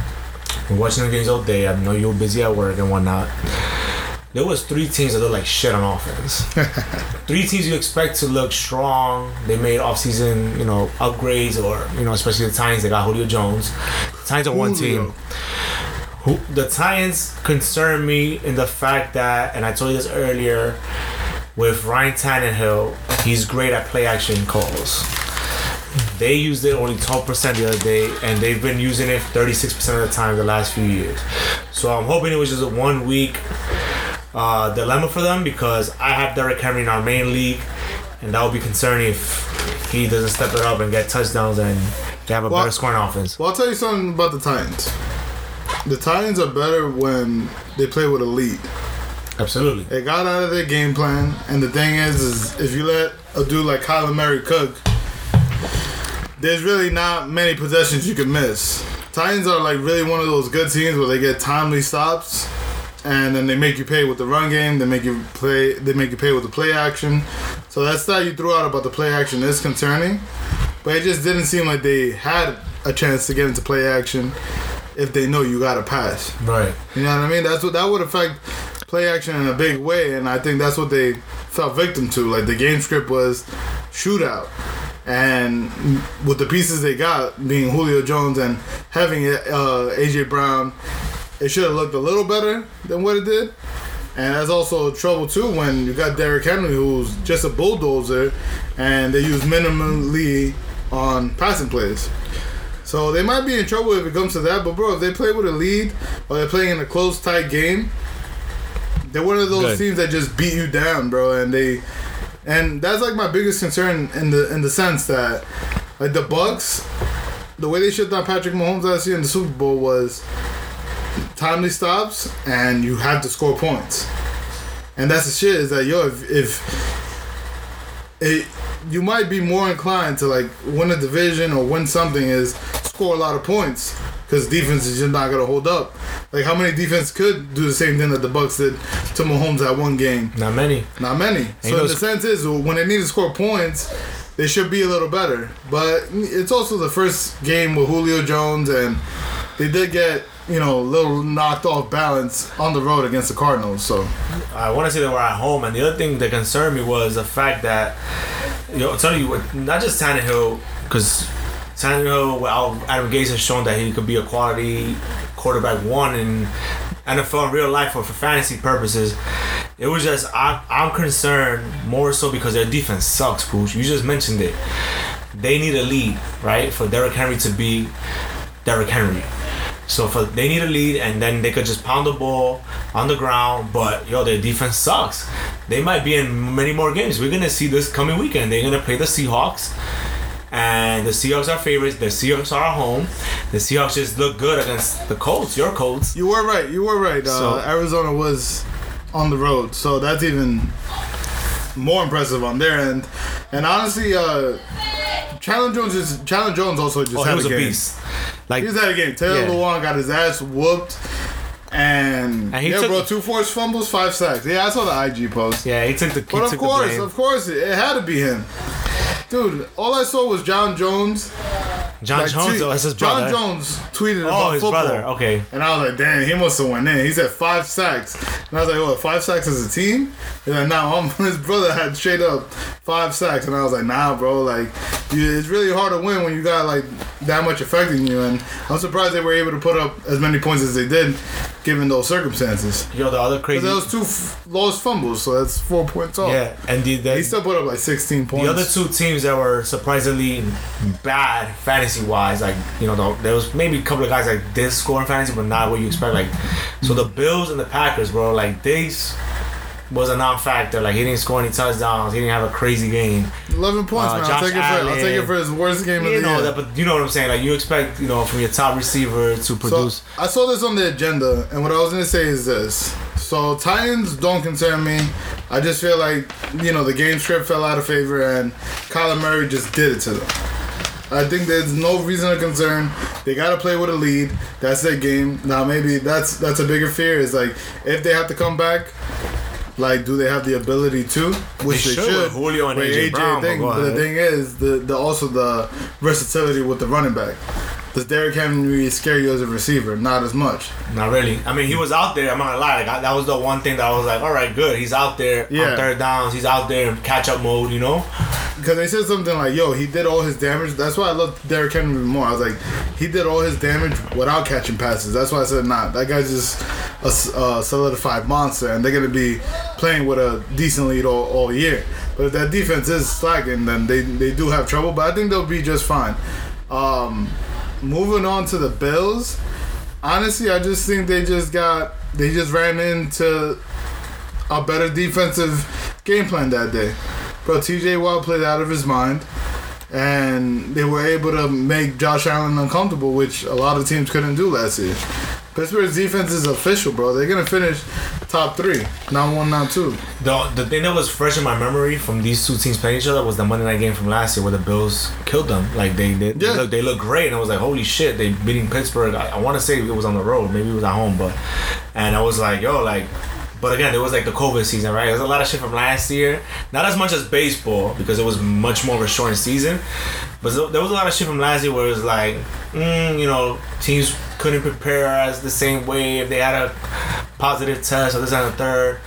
A: We're watching the games all day. I know you were busy at work and whatnot. There was three teams that looked like shit on offense. *laughs* three teams you expect to look strong. They made offseason, you know, upgrades or, you know, especially the Titans, they got Julio Jones. The Titans are one
B: Julio.
A: team. Who, the Titans concern me in the fact that, and I told you this earlier, with Ryan Tannehill, he's great at play action calls. They used it only 12% the other day, and they've been using it 36% of the time the last few years. So I'm hoping it was just a one week uh, dilemma for them because I have Derrick Henry in our main league, and that would be concerning if he doesn't step it up and get touchdowns and they have a
B: Well-
A: better scoring offense.
B: Well, I'll tell you something about the Titans. The Titans are better when they play with a lead.
A: Absolutely.
B: They got out of their game plan, and the thing is, is if you let a dude like Kyler Murray cook, there's really not many possessions you can miss. Titans are like really one of those good teams where they get timely stops, and then they make you pay with the run game. They make you play. They make you pay with the play action. So that stat you threw out about the play action is concerning, but it just didn't seem like they had a chance to get into play action if they know you got to pass.
A: Right.
B: You know what I mean? That's what that would affect play action in a big way, and I think that's what they fell victim to. Like the game script was shootout, and with the pieces they got, being Julio Jones and having uh, AJ Brown, it should have looked a little better than what it did. And that's also trouble too when you got Derrick Henry, who's just a bulldozer, and they use minimally on passing plays. So they might be in trouble if it comes to that. But bro, if they play with a lead or they're playing in a close, tight game, they're one of those
A: Good.
B: teams that just beat you down, bro. And they, and that's like my biggest concern in the in the sense that, like the Bucks, the way they shut down Patrick Mahomes last year in the Super Bowl was timely stops and you have to score points. And that's the shit is that yo, if if it, you might be more inclined to like win a division or win something is score a lot of points because defense is just not gonna hold up. Like how many defense could do the same thing that the Bucks did to Mahomes at one game?
A: Not many.
B: Not many. So in
A: those-
B: the sense is when they need to score points, they should be a little better. But it's also the first game with Julio Jones, and they did get you know a little knocked off balance on the road against the Cardinals. So
A: I want to say they were at home, and the other thing that concerned me was the fact that, you know, I'm telling you, what, not just Tannehill, because Tannehill, well, Adam Gates has shown that he could be a quality quarterback one in NFL in real life or for fantasy purposes. It was just I'm, I'm concerned more so because their defense sucks, Pooch. You just mentioned it. They need a lead, right, for Derrick Henry to be Derrick Henry. So for they need a lead, and then they could just pound the ball on the ground. But yo, their defense sucks. They might be in many more games. We're gonna see this coming weekend. They're gonna play the Seahawks, and the Seahawks are favorites. The Seahawks are at home. The Seahawks just look good against the Colts. Your Colts.
B: you were right. You were right. Uh,
A: So-
B: Arizona was on the road, so that's even more impressive on their end. And honestly, uh, Chandler Jones is Chandler Jones also just
A: Oh,
B: had
A: he was
B: a game.
A: beast. Like
B: He's had a game. Taylor
A: Yeah.
B: Lewan got his ass whooped. And,
A: And he
B: yeah,
A: took-
B: bro, two forced fumbles, five sacks. Yeah, I saw the IG post.
A: yeah, he took the. He
B: But of course, of course, it, it had to be him. Dude, all I saw was Jon Jones.
A: Jon
B: like,
A: Jones, though, that's his Jon.
B: Jones tweeted
A: oh,
B: about
A: his
B: football.
A: brother. Okay.
B: And I was like, damn, he must have went in. He said five sacks. And I was like, what, five sacks as a team? He's like, nah, um, *laughs* his brother had straight up five sacks. And I was like, nah, bro, like, you, it's really hard to win when you got, like, that much affecting you. And I'm surprised they were able to put up as many points as they did, given those circumstances.
A: Yo, the other crazy.
B: that was two f- lost fumbles, so that's four points off.
A: yeah, and the, the,
B: He still put up, like, 16 points.
A: the other two teams that were surprisingly bad fantasy wise, like you know, the, there was maybe a couple of guys like this score in fantasy, but not what you expect. Like, so the Bills and the Packers, bro, like Diggs was a non-factor. Like he didn't score any touchdowns. He didn't have a crazy game.
B: 11 points,
A: Uh,
B: man. I'll take, it for, I'll take it for his worst game of the
A: know
B: year.
A: that, but you know what I'm saying. Like you expect, you know, from your top receiver to
B: So
A: produce.
B: I saw this on the agenda, and what I was gonna say is this. So Titans don't concern me. I just feel like you know the game script fell out of favor, and Kyler Murray just did it to them. I think there's no reason to concern. They got to play with a lead. That's their game. Now maybe that's that's a bigger fear. Is like if they have to come back. Like, do they have the ability to? Which
A: They
B: they,
A: should
B: should.
A: Julio and
B: With
A: AJ Brown, but
B: thing, but the thing is, the, the also the versatility with the running back. Does Derrick Henry scare you as a receiver? Not as much.
A: Not really. I mean, he was out there. I'm not gonna lie. Like I, that was the one thing that I was like, all right, good. He's out there
B: Yeah.
A: on third downs. He's out there in catch up mode. You know.
B: Because they said something like, "Yo, he did all his damage." That's why I love Derrick Henry more. I was like, he did all his damage without catching passes. That's why I said, "Nah, that guy's just a solidified monster, and they're gonna be playing with a decent lead all, all year." But if that defense is slacking, then they they do have trouble. But I think they'll be just fine. Um, moving on to the Bills. Honestly, I just think they just got they just ran into a better defensive game plan that day. Bro, TJ Watt played out of his mind, and they were able to make Josh Allen uncomfortable, which a lot of teams couldn't do last year. Pittsburgh's defense is official, bro. They're gonna finish top three, not one, not two.
A: The the thing that was fresh in my memory from these two teams playing each other was the Monday night game from last year where the Bills killed them. Like they they, they
B: Yeah.
A: look they look great, and I was like, holy shit, they beating Pittsburgh. I, I want to say it was on the road, maybe it was at home, but and I was like, yo, like. But again, it was like the COVID season, right? There's a lot of shit from last year. Not as much as baseball because it was much more of a shortened season. But there was a lot of shit from last year where it was like, mm, you know, teams couldn't prepare as the same way if they had a positive test or this and a third.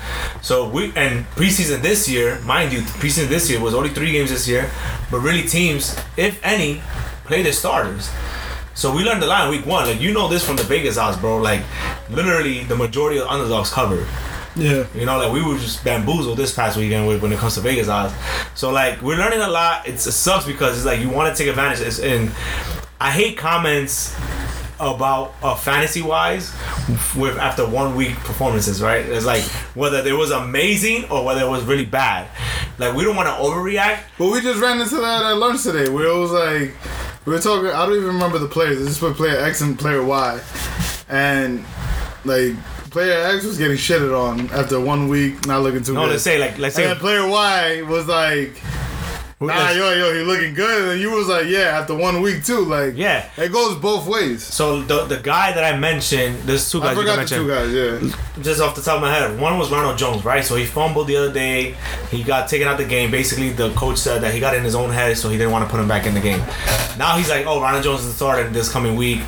A: So we and preseason this year, mind you, preseason this year was only three games this year, but really teams, if any, play their starters. So we learned lot in week one. Like you know this from the Vegas odds, bro. Like literally the majority of underdogs covered.
B: Yeah.
A: You know, like we were just bamboozled this past weekend with when it comes to Vegas odds. So like we're learning a lot. It's, it sucks because it's like you want to take advantage. It's, and I hate comments about uh, fantasy wise with after one week performances. Right? It's like whether it was amazing or whether it was really bad. Like we don't want to overreact.
B: But we just ran into that at lunch today, where it was like we were talking. I don't even remember the players. This was player X and player Y, and like player X was getting shitted on after one week, not looking too
A: No,
B: good.
A: let's say like let's say
B: player Y was like, "Nah, yo, yo, he looking good," and you was like, "Yeah," after one week too. Like,
A: Yeah.
B: it goes both ways.
A: So the the guy that I mentioned, there's two guys
B: I forgot
A: can
B: the two guys. Yeah,
A: just off the top of my head, one was Ronald Jones, right? So he fumbled the other day. He got taken out the game. Basically, the coach said that he got in his own head, so he didn't want to put him back in the game. Now he's like, oh, Ronald Jones is the starter this coming week,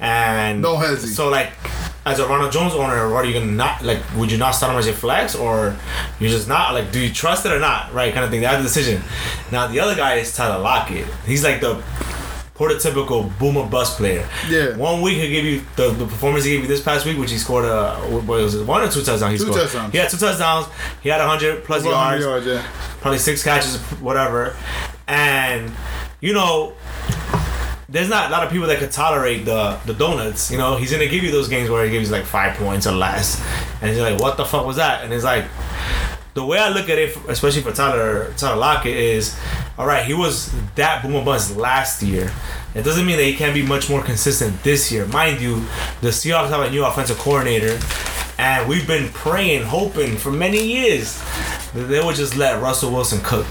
A: and
B: No hesi.
A: So like, as a Ronald Jones owner, what are you gonna not like? Would you not start him as your flex, or you just not like? Do you trust it or not? Right, kind of thing. That's the decision. Now the other guy is Tyler Lockett. He's like the prototypical boomer bust player.
B: Yeah.
A: One week he gave you the, the performance he gave you this past week, which he scored a what was it one or two touchdowns? He
B: Two
A: scored.
B: touchdowns.
A: He had two touchdowns. He had hundred plus yards,
B: yards, yeah.
A: probably six catches, whatever. And you know, there's not a lot of people that could tolerate the the donuts. You know, he's gonna give you those games where he gives you like five points or less, and you're like, what the fuck was that? And it's like. The way I look at it, especially for Tyler Tyler Lockett, is all right. He was that boomer bust last year. It doesn't mean that he can't be much more consistent this year. Mind you, the Seahawks have a new offensive coordinator, and we've been praying, hoping for many years that they would just let Russell Wilson cook.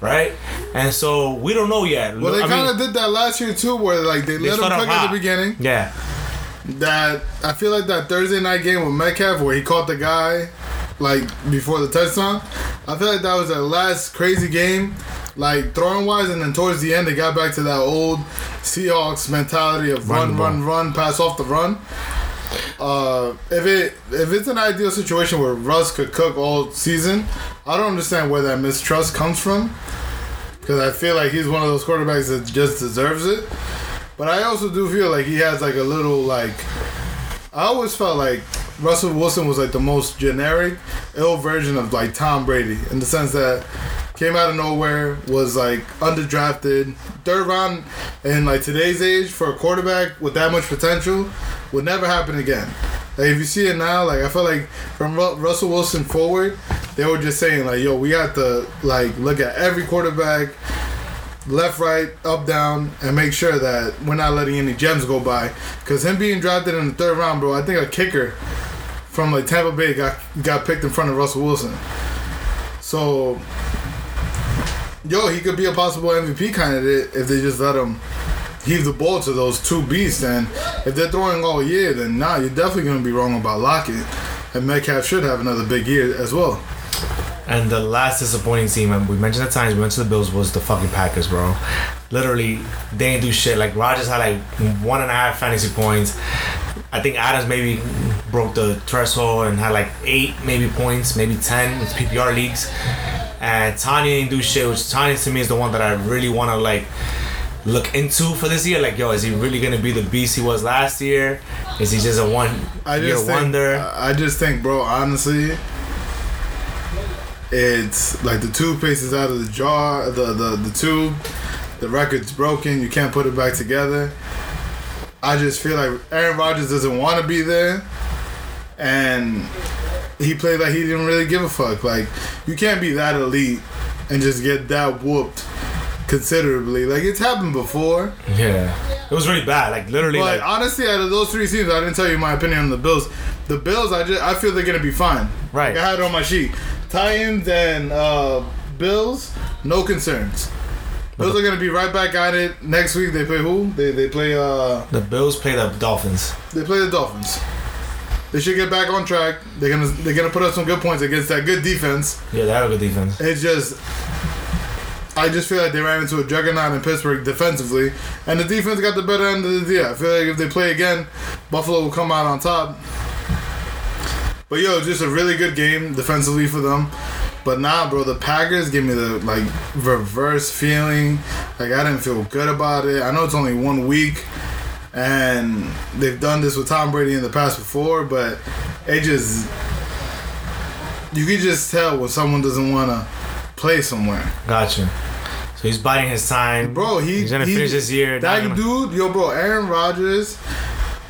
A: Right? And so we don't know yet.
B: Well, they kind of did that last year too, where like they, let him cook at the beginning.
A: Yeah,
B: That I feel like that Thursday night game with Metcalf, where he caught the guy like before the touchdown. I feel like that was their last crazy game, like throwing wise, and then towards the end they got back to that old Seahawks mentality of
A: Run
B: run, run, run, pass off the run. Uh, if it if it's an ideal situation where Russ could cook all season, I don't understand where that mistrust comes from. Because I feel like he's one of those quarterbacks that just deserves it. But I also do feel like he has like a little like. I always felt like Russell Wilson was like the most generic, ill version of like Tom Brady in the sense that came out of nowhere, was like underdrafted, third round in like today's age for a quarterback with that much potential would never happen again. Like if you see it now, like I feel like from Ru- Russell Wilson forward, they were just saying like, "Yo, we have to like look at every quarterback, left, right, up, down, and make sure that we're not letting any gems go by." Because him being drafted in the third round, bro, I think a kicker from like Tampa Bay got got picked in front of Russell Wilson. So, yo, he could be a possible MVP candidate if they just let him heave the ball to those two beasts. And if they're throwing all year, then nah, you're definitely gonna be wrong about Lockett. And Metcalf should have another big year as well.
A: And the last disappointing team, and we mentioned at times we went to the Bills, was the fucking Packers, bro. Literally, they didn't do shit. Like Rodgers had like one and a half fantasy points. I think Adams maybe broke the threshold and had like eight maybe points, maybe ten with PPR leagues. And Tonyan didn't do shit, which Tonyan to me is the one that I really want to like look into for this year. Like, yo, is he really gonna be the beast he was last year? Is he just a one
B: I
A: year
B: just think,
A: wonder?
B: I just think, bro, honestly, it's like the toothpaste is out of the jar, the the the tube, the record's broken. You can't put it back together. I just feel like Aaron Rodgers doesn't want to be there, and he played like he didn't really give a fuck. Like you can't be that elite and just get that whooped considerably. Like it's happened before.
A: yeah, it was really bad. Like literally,
B: But
A: like
B: honestly, out of those three teams, I didn't tell you my opinion on the Bills. The Bills, I just I feel they're gonna be fine.
A: Right.
B: Like I had it on my sheet. Titans and uh, Bills, no concerns. Bills are gonna be right back at it next week. They play who? They they play uh
A: the Bills play the Dolphins.
B: they play the Dolphins. They should get back on track. They're gonna they're gonna put up some good points against that good defense.
A: Yeah, they have a good defense.
B: It's just I just feel like they ran into a juggernaut in Pittsburgh defensively, and the defense got the better end of the deal. I feel like if they play again, Buffalo will come out on top. But yo, just a really good game defensively for them. But nah, bro, the Packers give me the like reverse feeling. Like I didn't feel good about it. I know it's only one week, and they've done this with Tom Brady in the past before, but it just you can just tell when someone doesn't want to play somewhere.
A: Gotcha. So he's biding his time,
B: Bro, he
A: he's gonna
B: he-
A: finish this year.
B: That
A: gonna-
B: dude, yo, bro, Aaron Rodgers.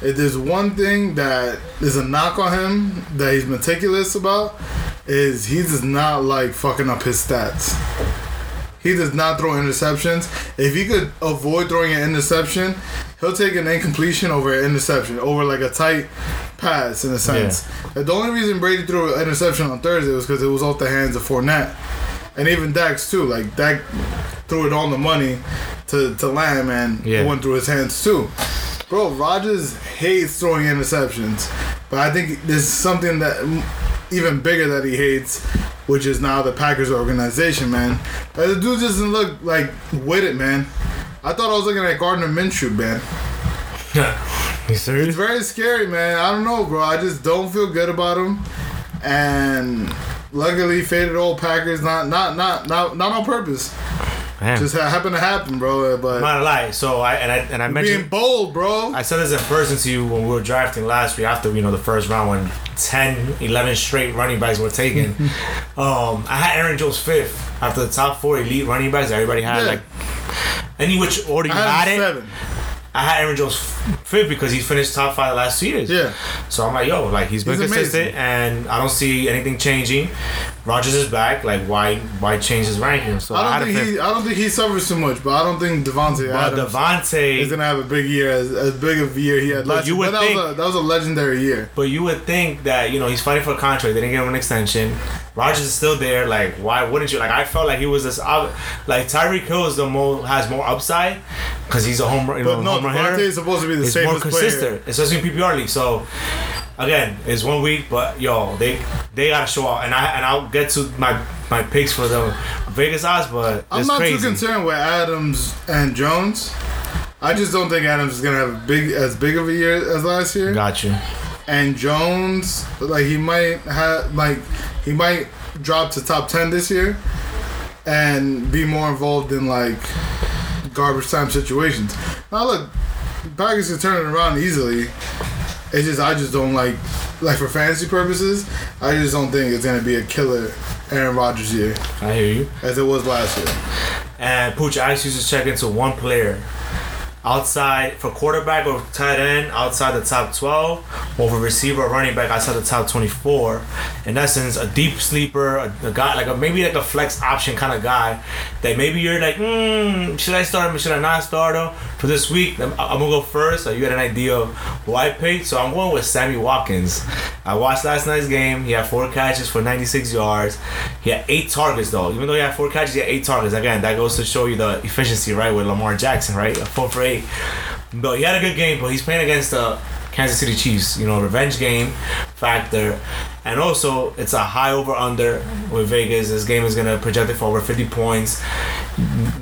B: If there's one thing that is a knock on him that he's meticulous about, is he does not like fucking up his stats. He does not throw interceptions. If he could avoid throwing an interception, he'll take an incompletion over an interception, over like a tight pass in a sense. The only reason Brady threw an interception on Thursday was because it was off the hands of Fournette. And even Dak's too. Like Dak threw it on the money to, to Lamb and
A: Yeah.
B: it went through his hands too. Bro, Rodgers hates throwing interceptions. But I think there's something that even bigger that he hates, which is now the Packers organization, man. Like, the dude doesn't look like with it, man. I thought I was looking at Gardner Minshew, man. *laughs*
A: you
B: It's
A: serious?
B: very scary, man. I don't know, bro. I just don't feel good about him. And luckily, faded old Packers, not not not not not on purpose.
A: Damn.
B: Just ha- happened to happen, bro.
A: I'm
B: But
A: not gonna lie. So I and I and I mentioned being
B: bold, bro.
A: I said this in person to you when we were drafting last week after you know the first round when 10, 11 straight running backs were taken. *laughs* um, I had Aaron Jones fifth after the top four elite running backs. Everybody had
B: Yeah.
A: like any which order you had it.
B: seven.
A: I had Aaron Jones fifth because he finished top five the last two years.
B: Yeah.
A: So I'm like, yo, like he's been
B: He's
A: consistent,
B: amazing.
A: and I don't see anything changing. Rodgers is back. Like why why change his ranking? So
B: I don't think he. I don't think he suffers too much, but I don't think Davante
A: But Davante,
B: is gonna have a big year as, as big of a year he had last
A: you
B: year. that
A: think-
B: was a that was a legendary year.
A: but you would think that you know he's fighting for a contract. They didn't give him an extension. Rodgers is still there. Like why wouldn't you? Like I felt like he was this. Like Tyreek Hill is the more has more upside because he's a home run- you know
B: But no,
A: home run hitter.
B: Davante is supposed to be the
A: It's more
B: safest player.
A: consistent, especially in PPR league. So again, it's one week, but yo, they they gotta show out, and I and I'll get to my my picks for the Vegas odds, but
B: I'm not
A: crazy.
B: too concerned with Adams and Jones. I just don't think Adams is gonna have big as big of a year as last year.
A: Gotcha.
B: And Jones, like he might have like he might drop to top ten this year, and be more involved in like garbage time situations. Now look, Packers can turn it around easily. It's just I just don't like like for fantasy purposes. I just don't think it's gonna be a killer Aaron Rodgers year
A: I hear you.
B: as it was last year.
A: And Pooch, I actually just check into one player outside for quarterback or tight end outside the top 12 or for receiver or running back outside the top 24 in essence a deep sleeper a, a guy like a maybe like a flex option kind of guy that maybe you're like hmm should i start him should i not start him for this week i'm, I'm gonna go first. So you got an idea of who i picked? So i'm going with sammy watkins. I watched last night's game. He had four catches for 96 yards. He had eight targets though. Even though he had four catches he had eight targets. Again that goes to show you the efficiency right with lamar jackson right? Four for eight. But he had a good game, but he's playing against the Kansas City Chiefs, you know, revenge game factor. And also, it's a high over under with Vegas. This game is gonna project it for over 50 points.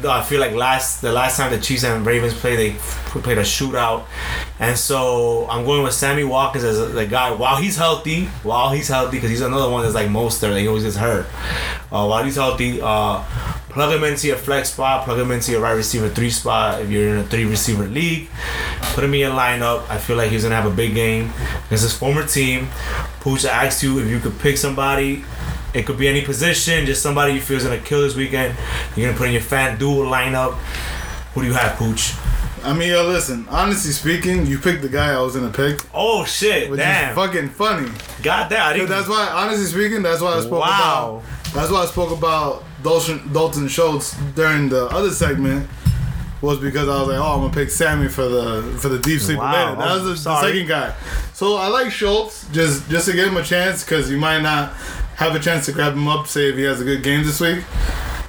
A: I feel like last the last time the Chiefs and Ravens played, they played a shootout, and so I'm going with Sammy Watkins as the guy. While he's healthy, while he's healthy, because he's another one that's like Mostert, that he always gets hurt. Uh, while he's healthy, uh, plug him into your flex spot, plug him into your right receiver three spot if you're in a three receiver league. Put him in your lineup. I feel like he's gonna have a big game against his former team. Pooch, I asked you if you could pick somebody. It could be any position, just somebody you feel is gonna kill this weekend. You're gonna put in your FanDuel lineup. Who do you have, Pooch?
B: I mean, yo, listen. Honestly speaking, you picked the guy I was gonna pick,
A: Oh shit!
B: which
A: Damn!
B: is fucking funny.
A: God damn! I didn't,
B: that's why, honestly speaking, that's why I spoke
A: Wow.
B: about. That's why I spoke about Dalton, Dalton Schultz during the other segment. Was because I was like, oh, I'm gonna pick Sammy for the for the deep sleeper
A: Wow.
B: later. That was the, the second guy. So I like Schultz just just to give him a chance because you might not have a chance to grab him up. Say if he has a good game this week.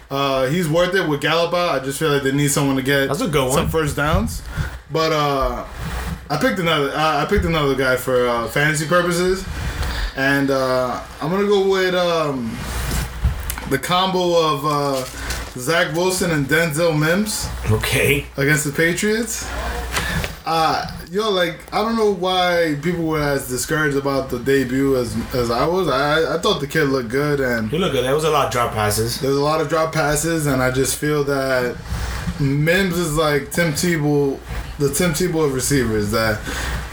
B: Uh, he's worth it with Gallup out. I just feel like they need someone to get
A: That's a good
B: some
A: one.
B: first downs. But uh, I picked another. Uh, I picked another guy for uh, fantasy purposes, and uh, I'm gonna go with um, the combo of uh, Zach Wilson and Denzel Mims
A: okay.
B: against the Patriots. Uh, yo, like I don't know why people were as discouraged about the debut as as I was. I I thought the kid looked good and.
A: You look good. There was a lot of drop passes.
B: There's a lot of drop passes, and I just feel that Mims is like Tim Tebow, the Tim Tebow of receivers. That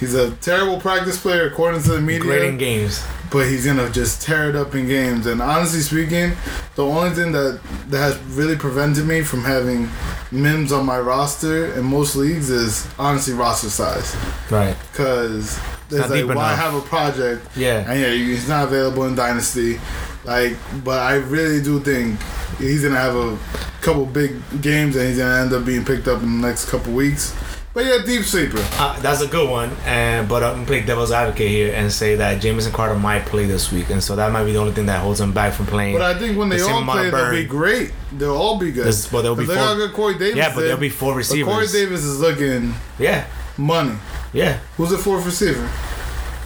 B: he's a terrible practice player according to the media,
A: Great in games.
B: But he's gonna just tear it up in games. And honestly speaking, the only thing that that has really prevented me from having Mims on my roster in most leagues is honestly roster size,
A: Right.
B: because. It's like why
A: enough.
B: have a project
A: Yeah.
B: and yeah, he's not available in Dynasty. Like, but I really do think he's gonna have a couple big games, and he's gonna end up being picked up in the next couple weeks. But yeah, deep sleeper.
A: Uh, that's a good one, and but I'm gonna play devil's advocate here and say that Jamison Crowder might play this week, and so that might be the only thing that holds him back from playing.
B: But I think when they
A: The
B: all play, they'll be great. They'll all be good.
A: This- well, there'll be
B: They
A: four-
B: good Corey Davis.
A: yeah, but there'll be four
B: But Corey. Davis is looking
A: Yeah,
B: money.
A: yeah.
B: Who's the fourth receiver?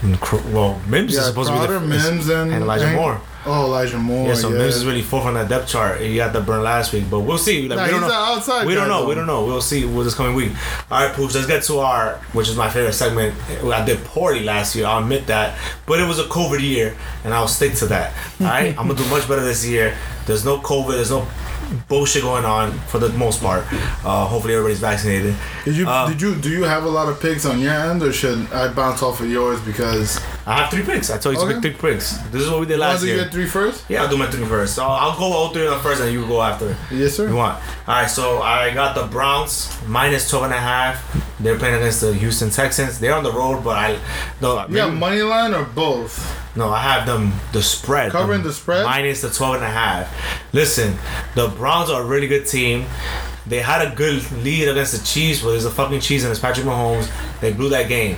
A: And Well, Mims
B: Yeah,
A: is supposed to be the
B: Mims, and
A: and Elijah
B: and-
A: Moore.
B: Oh, Elijah Moore.
A: Yeah, so
B: yeah.
A: Mims is really fourth on that depth chart. He got the burn last week, but we'll see. Like,
B: Nah,
A: we don't know. we don't know. We don't know. We'll see with this coming week. All right, Poops, Let's get to our, which is my favorite segment. I did poorly last year. I'll admit that, but it was a COVID year, and I'll stick to that. All right, *laughs* I'm gonna do much better this year. There's no COVID. There's no bullshit going on for the most part. Uh, hopefully everybody's vaccinated.
B: Did you
A: Uh,
B: did you do you have a lot of picks on your end, or should I bounce off of yours because
A: I have three picks. I told you to
B: Okay.
A: pick three picks. This is what we did last
B: do you
A: year.
B: get three first?
A: Yeah, I'll do my three first. So I'll go all three of them first, and you go after.
B: Yes, sir.
A: You want? All right, so I got the Browns minus 12 and a half. They're playing against the Houston Texans. They're on the road, but I
B: got
A: maybe-
B: money line or both?
A: No, I have them the spread.
B: Covering the spread?
A: Minus the 12 and a half. Listen, the Browns are a really good team. They had a good lead against the Chiefs, but there's a fucking Chiefs and it's Patrick Mahomes. They blew that game.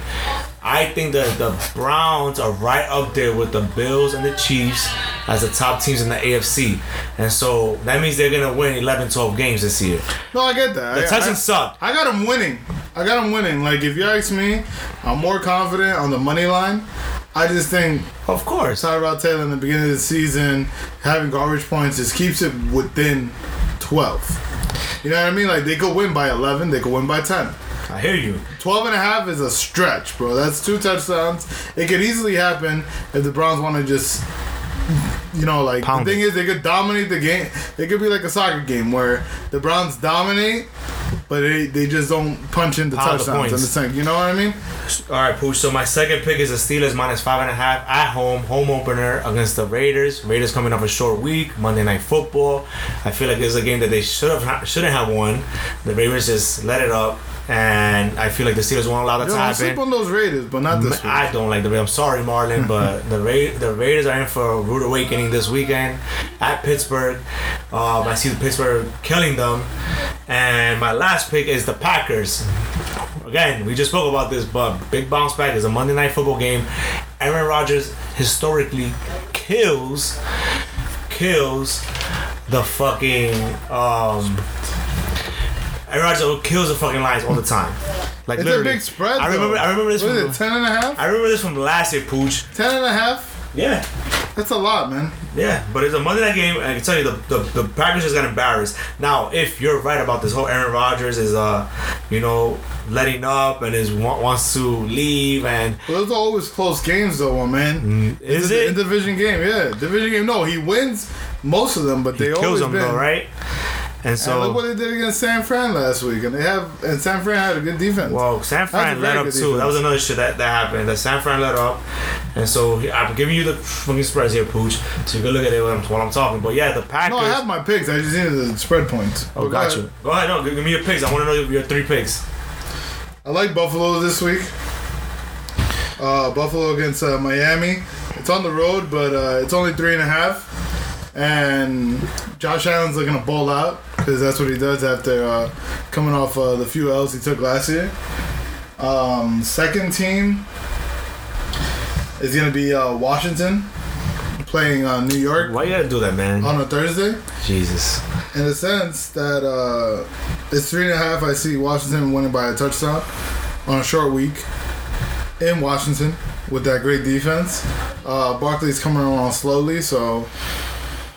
A: I think that the Browns are right up there with the Bills and the Chiefs as the top teams in the AFC. And so that means they're going to win 11, 12 games this year.
B: No, I get that.
A: The Texans suck.
B: I got them winning. I got them winning. Like if you ask me, I'm more confident on the money line. I just think
A: Of course.
B: Tyrod Taylor in the beginning of the season having garbage points just keeps it within 12. You know what I mean? Like they could win by 11, they could win by 10.
A: I hear you.
B: 12 and a half is a stretch, bro. That's two touchdowns. It could easily happen if the Browns want to just, you know, like
A: Pound
B: the thing
A: it.
B: is they could dominate the game. It could be like a soccer game where the Browns dominate, but they, they just don't punch into
A: Pound the
B: touchdowns in the
A: points.
B: sink. You know what I mean?
A: All right, Pooch. So my second pick is the Steelers minus five and a half at home, home opener against the Raiders. Raiders coming off a short week, Monday Night Football. I feel like it's a game that they should have shouldn't have won. The Raiders just let it up, and I feel like the Steelers won't allow that
B: Yo,
A: to
B: don't sleep on those Raiders, but not this week.
A: I don't like the Raiders. I'm sorry, Marlon, but *laughs* the Ra- the Raiders are in for a rude awakening this weekend at Pittsburgh. Um, I see the Pittsburgh killing them, and my last pick is the Packers. Again, we just spoke about this, but big bounce back is a Monday Night Football game. Aaron Rodgers historically kills kills the fucking um. Aaron Rodgers kills the fucking Lions all the time. *laughs* Like
B: It's a
A: literally.
B: big spread.
A: I remember.
B: though.
A: I remember this
B: What
A: from.
B: is it, 10 and a half?
A: I remember this from last year, Pooch.
B: 10 and a half?
A: Yeah,
B: That's a lot, man.
A: yeah. But it's a Monday night game, and I can tell you the the, the Packers just got embarrassed. Now, if you're right about this whole Aaron Rodgers is uh, you know, letting up and is wa- wants to leave, and
B: Well, those are always close games, though, man.
A: is
B: It's a- a
A: it
B: division game? Yeah, division game. No, he wins most of them, but they
A: kills
B: always
A: them
B: been.
A: though, right? And
B: And look what
A: so,
B: they did against San Fran last week, and they have and San Fran had a good defense.
A: well, San Fran let up too. That was another shit that, that happened. That San Fran let up, and so I'm giving you the fucking spreads here, Pooch, so you can look at it while I'm, while I'm talking. But yeah, the Packers.
B: no, I have my picks. I just needed the spread points.
A: oh, got
B: ahead.
A: you. Go ahead, no, give, give me your picks. I want to know your three picks.
B: I like Buffalo this week. Uh, Buffalo against uh, Miami. It's on the road, but uh, it's only three and a half. And Josh Allen's looking to bowl out because that's what he does after uh, coming off uh, the few L's he took last year. Um, second team is going to be uh, Washington playing uh, New York
A: Why you gotta do that, man?
B: on a Thursday.
A: Jesus.
B: In the sense that uh, it's three and a half, I see Washington winning by a touchdown on a short week in Washington with that great defense. Uh, Barkley's coming along slowly, so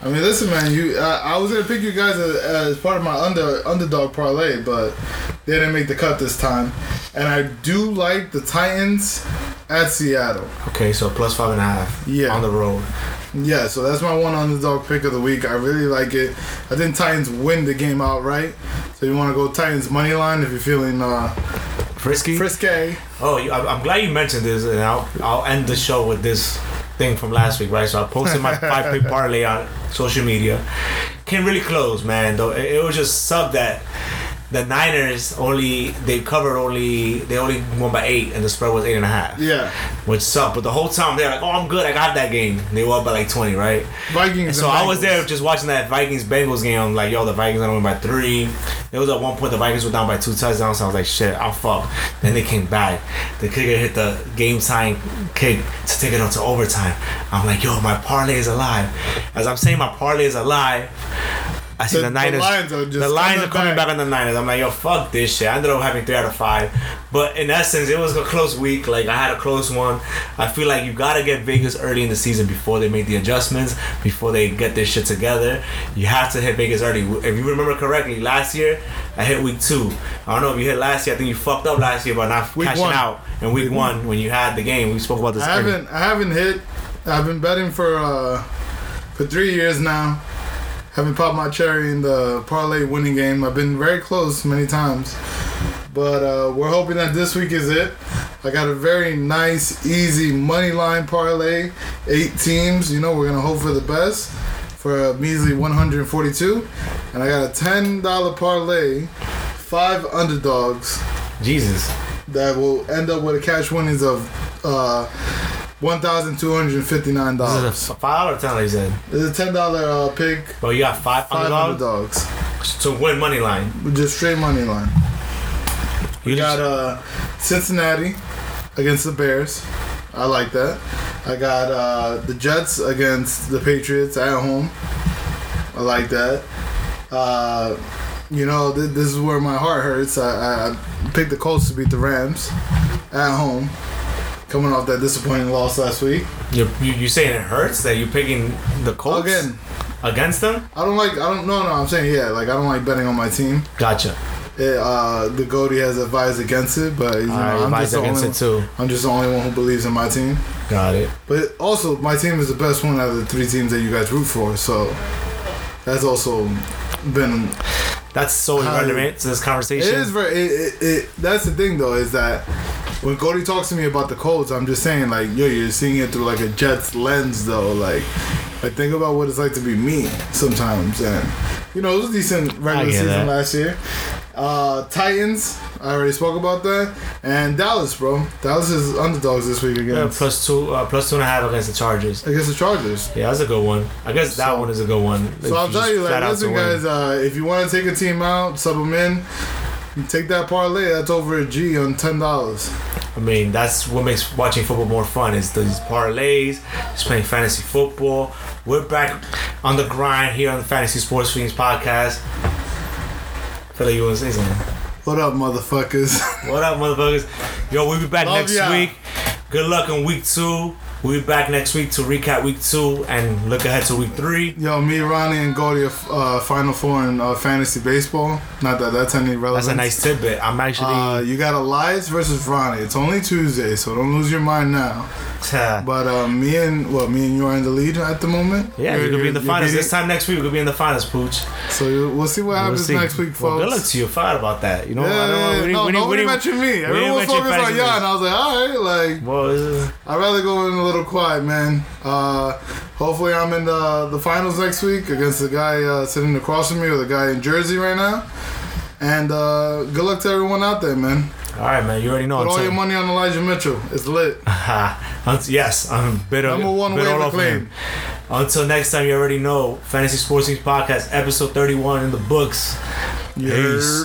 B: I mean, listen, man. You, I, I was gonna pick you guys as, as part of my under underdog parlay, but they didn't make the cut this time. And I do like the Titans at Seattle.
A: Okay, so plus five and a half.
B: Yeah.
A: On the road.
B: Yeah, so that's my one underdog pick of the week. I really like it. I think Titans win the game outright. So you want to go Titans money line if you're feeling uh,
A: Frisky.
B: frisky.
A: Oh, I'm I'm glad you mentioned this, and I'll I'll end the show with this thing from last week, right? So I posted my *laughs* five pick parlay on social media. Came really close, man. Though it, it was just sub that the Niners only they covered only they only won by eight, and the spread was eight and a half.
B: Yeah,
A: Which sucked, but the whole time they're like, "Oh, I'm good. I got that game." They won by like 20, right?
B: Vikings.
A: And so
B: and
A: I was there just watching that Vikings Bengals game. I'm like, yo, the Vikings are gonna win by three. It was at one point the Vikings were down by two touchdowns. So I was like, shit, I'm fucked. Then they came back. The kicker hit the game time kick to take it on to overtime. I'm like, yo, my parlay is alive. As I'm saying my parlay is alive, I see
B: The-
A: the,
B: the
A: Niners.
B: Lions are
A: the Lions are coming
B: back.
A: back on the Niners. I'm like, yo, fuck this shit. I ended up having three out of five. But in essence, it was a close week. Like I had a close one. I feel like you gotta get Vegas early in the season before they make the adjustments, before they get this shit together. You have to hit Vegas early. If you remember correctly, last year I hit week two. I don't know if you hit last year. I think you fucked up last year by not
B: Week
A: cashing
B: one.
A: out in week, one when you had the game. We spoke about this.
B: I haven't. I haven't hit. I've been betting for uh, for three years now. Haven't popped my cherry in the parlay winning game. I've been very close many times, but uh, we're hoping that this week is it. I got a very nice, easy money line parlay, eight teams. You know, we're gonna hope for the best for a measly 142, and I got a ten dollar parlay, five underdogs
A: Jesus.
B: that will end up with a cash winnings of uh, one thousand two hundred fifty nine
A: This
B: dollars.
A: is a five or ten, you said.
B: Is a ten dollar uh, pick.
A: But you got five
B: Five
A: hundred dollars
B: dogs.
A: to win money line.
B: Just straight money line.
A: You
B: We got uh, Cincinnati against the Bears. I like that. I got uh, the Jets against the Patriots at home. I like that. Uh, you know, th- this is where my heart hurts. I, I I picked the Colts to beat the Rams at home, coming off that disappointing loss last week.
A: you you you saying it hurts that you're picking the Colts
B: Again,
A: against them?
B: I don't like. I don't. No, no. I'm saying yeah. Like I don't like betting on my team.
A: Gotcha.
B: It, uh, the Goldie has advised against it, but you know,
A: I
B: I'm
A: advise
B: just the
A: against
B: only.
A: it too.
B: I'm just the only one who believes in my team.
A: Got it.
B: But also, my team is the best one out of the three teams that you guys root for. So that's also been.
A: That's so irrelevant to this conversation.
B: It is very. It, it, it, that's the thing, though, is that when Cody talks to me about the Colts, I'm just saying, like, yo, you're seeing it through like a Jets lens, though. Like, I think about what it's like to be me sometimes, and you know, it was a decent regular season
A: that.
B: last year. Uh, Titans, I already spoke about that, and Dallas, bro. Dallas is underdogs this week
A: Yeah, plus two, uh, plus two and a half against the Chargers.
B: against the Chargers.
A: Yeah, that's a good one. I guess that
B: So-
A: one is a good one.
B: So I'll tell you, like, listen, guys, uh, if you want to take a team out, sub them in, you take that parlay. That's over a G on ten dollars.
A: I mean, that's what makes watching football more fun. Is these parlays, just playing fantasy football. We're back on the grind here on the Fantasy Sports Fiends podcast. feel like you want to say something.
B: What up, motherfuckers?
A: What up, motherfuckers? Yo, we'll be back
B: Love
A: next week. Good luck in week two. We'll be back next week to recap week two and look ahead to week three.
B: Yo, me, Ronnie, and Goldie are uh, Final Four in uh, fantasy baseball. Not that that's any relevance.
A: That's a nice tidbit. I'm actually.
B: Uh, you got Elias versus Ronnie. It's only Tuesday, so don't lose your mind now. *laughs* But uh, me and well, me and you are in the lead at the moment.
A: yeah,
B: You're-
A: could be in the finals. This time next week, we could be in the finals, Pooch.
B: So we'll see what
A: We'll
B: happens
A: see.
B: next week,
A: Well,
B: folks.
A: good luck to you. Fight about that. You know,
B: Yeah,
A: I don't know. We,
B: no,
A: we,
B: nobody
A: we,
B: mentioned me. Everyone was focused on
A: fantasy
B: Jan. I was like, all right, like
A: Well,
B: I'd rather go in a little quiet, man. Uh, hopefully, I'm in the the finals next week against the guy uh, sitting across from me or the guy in Jersey right now. And uh, good luck to everyone out there, man.
A: all right, man. You already know.
B: Put all your money on Elijah Mitchell. It's lit. *laughs*
A: Yes, I'm bitter.
B: Number one waiver
A: all over
B: claim.
A: Until next time, you already know. Fantasy Sports Teams Podcast, episode 31 in the books. Peace.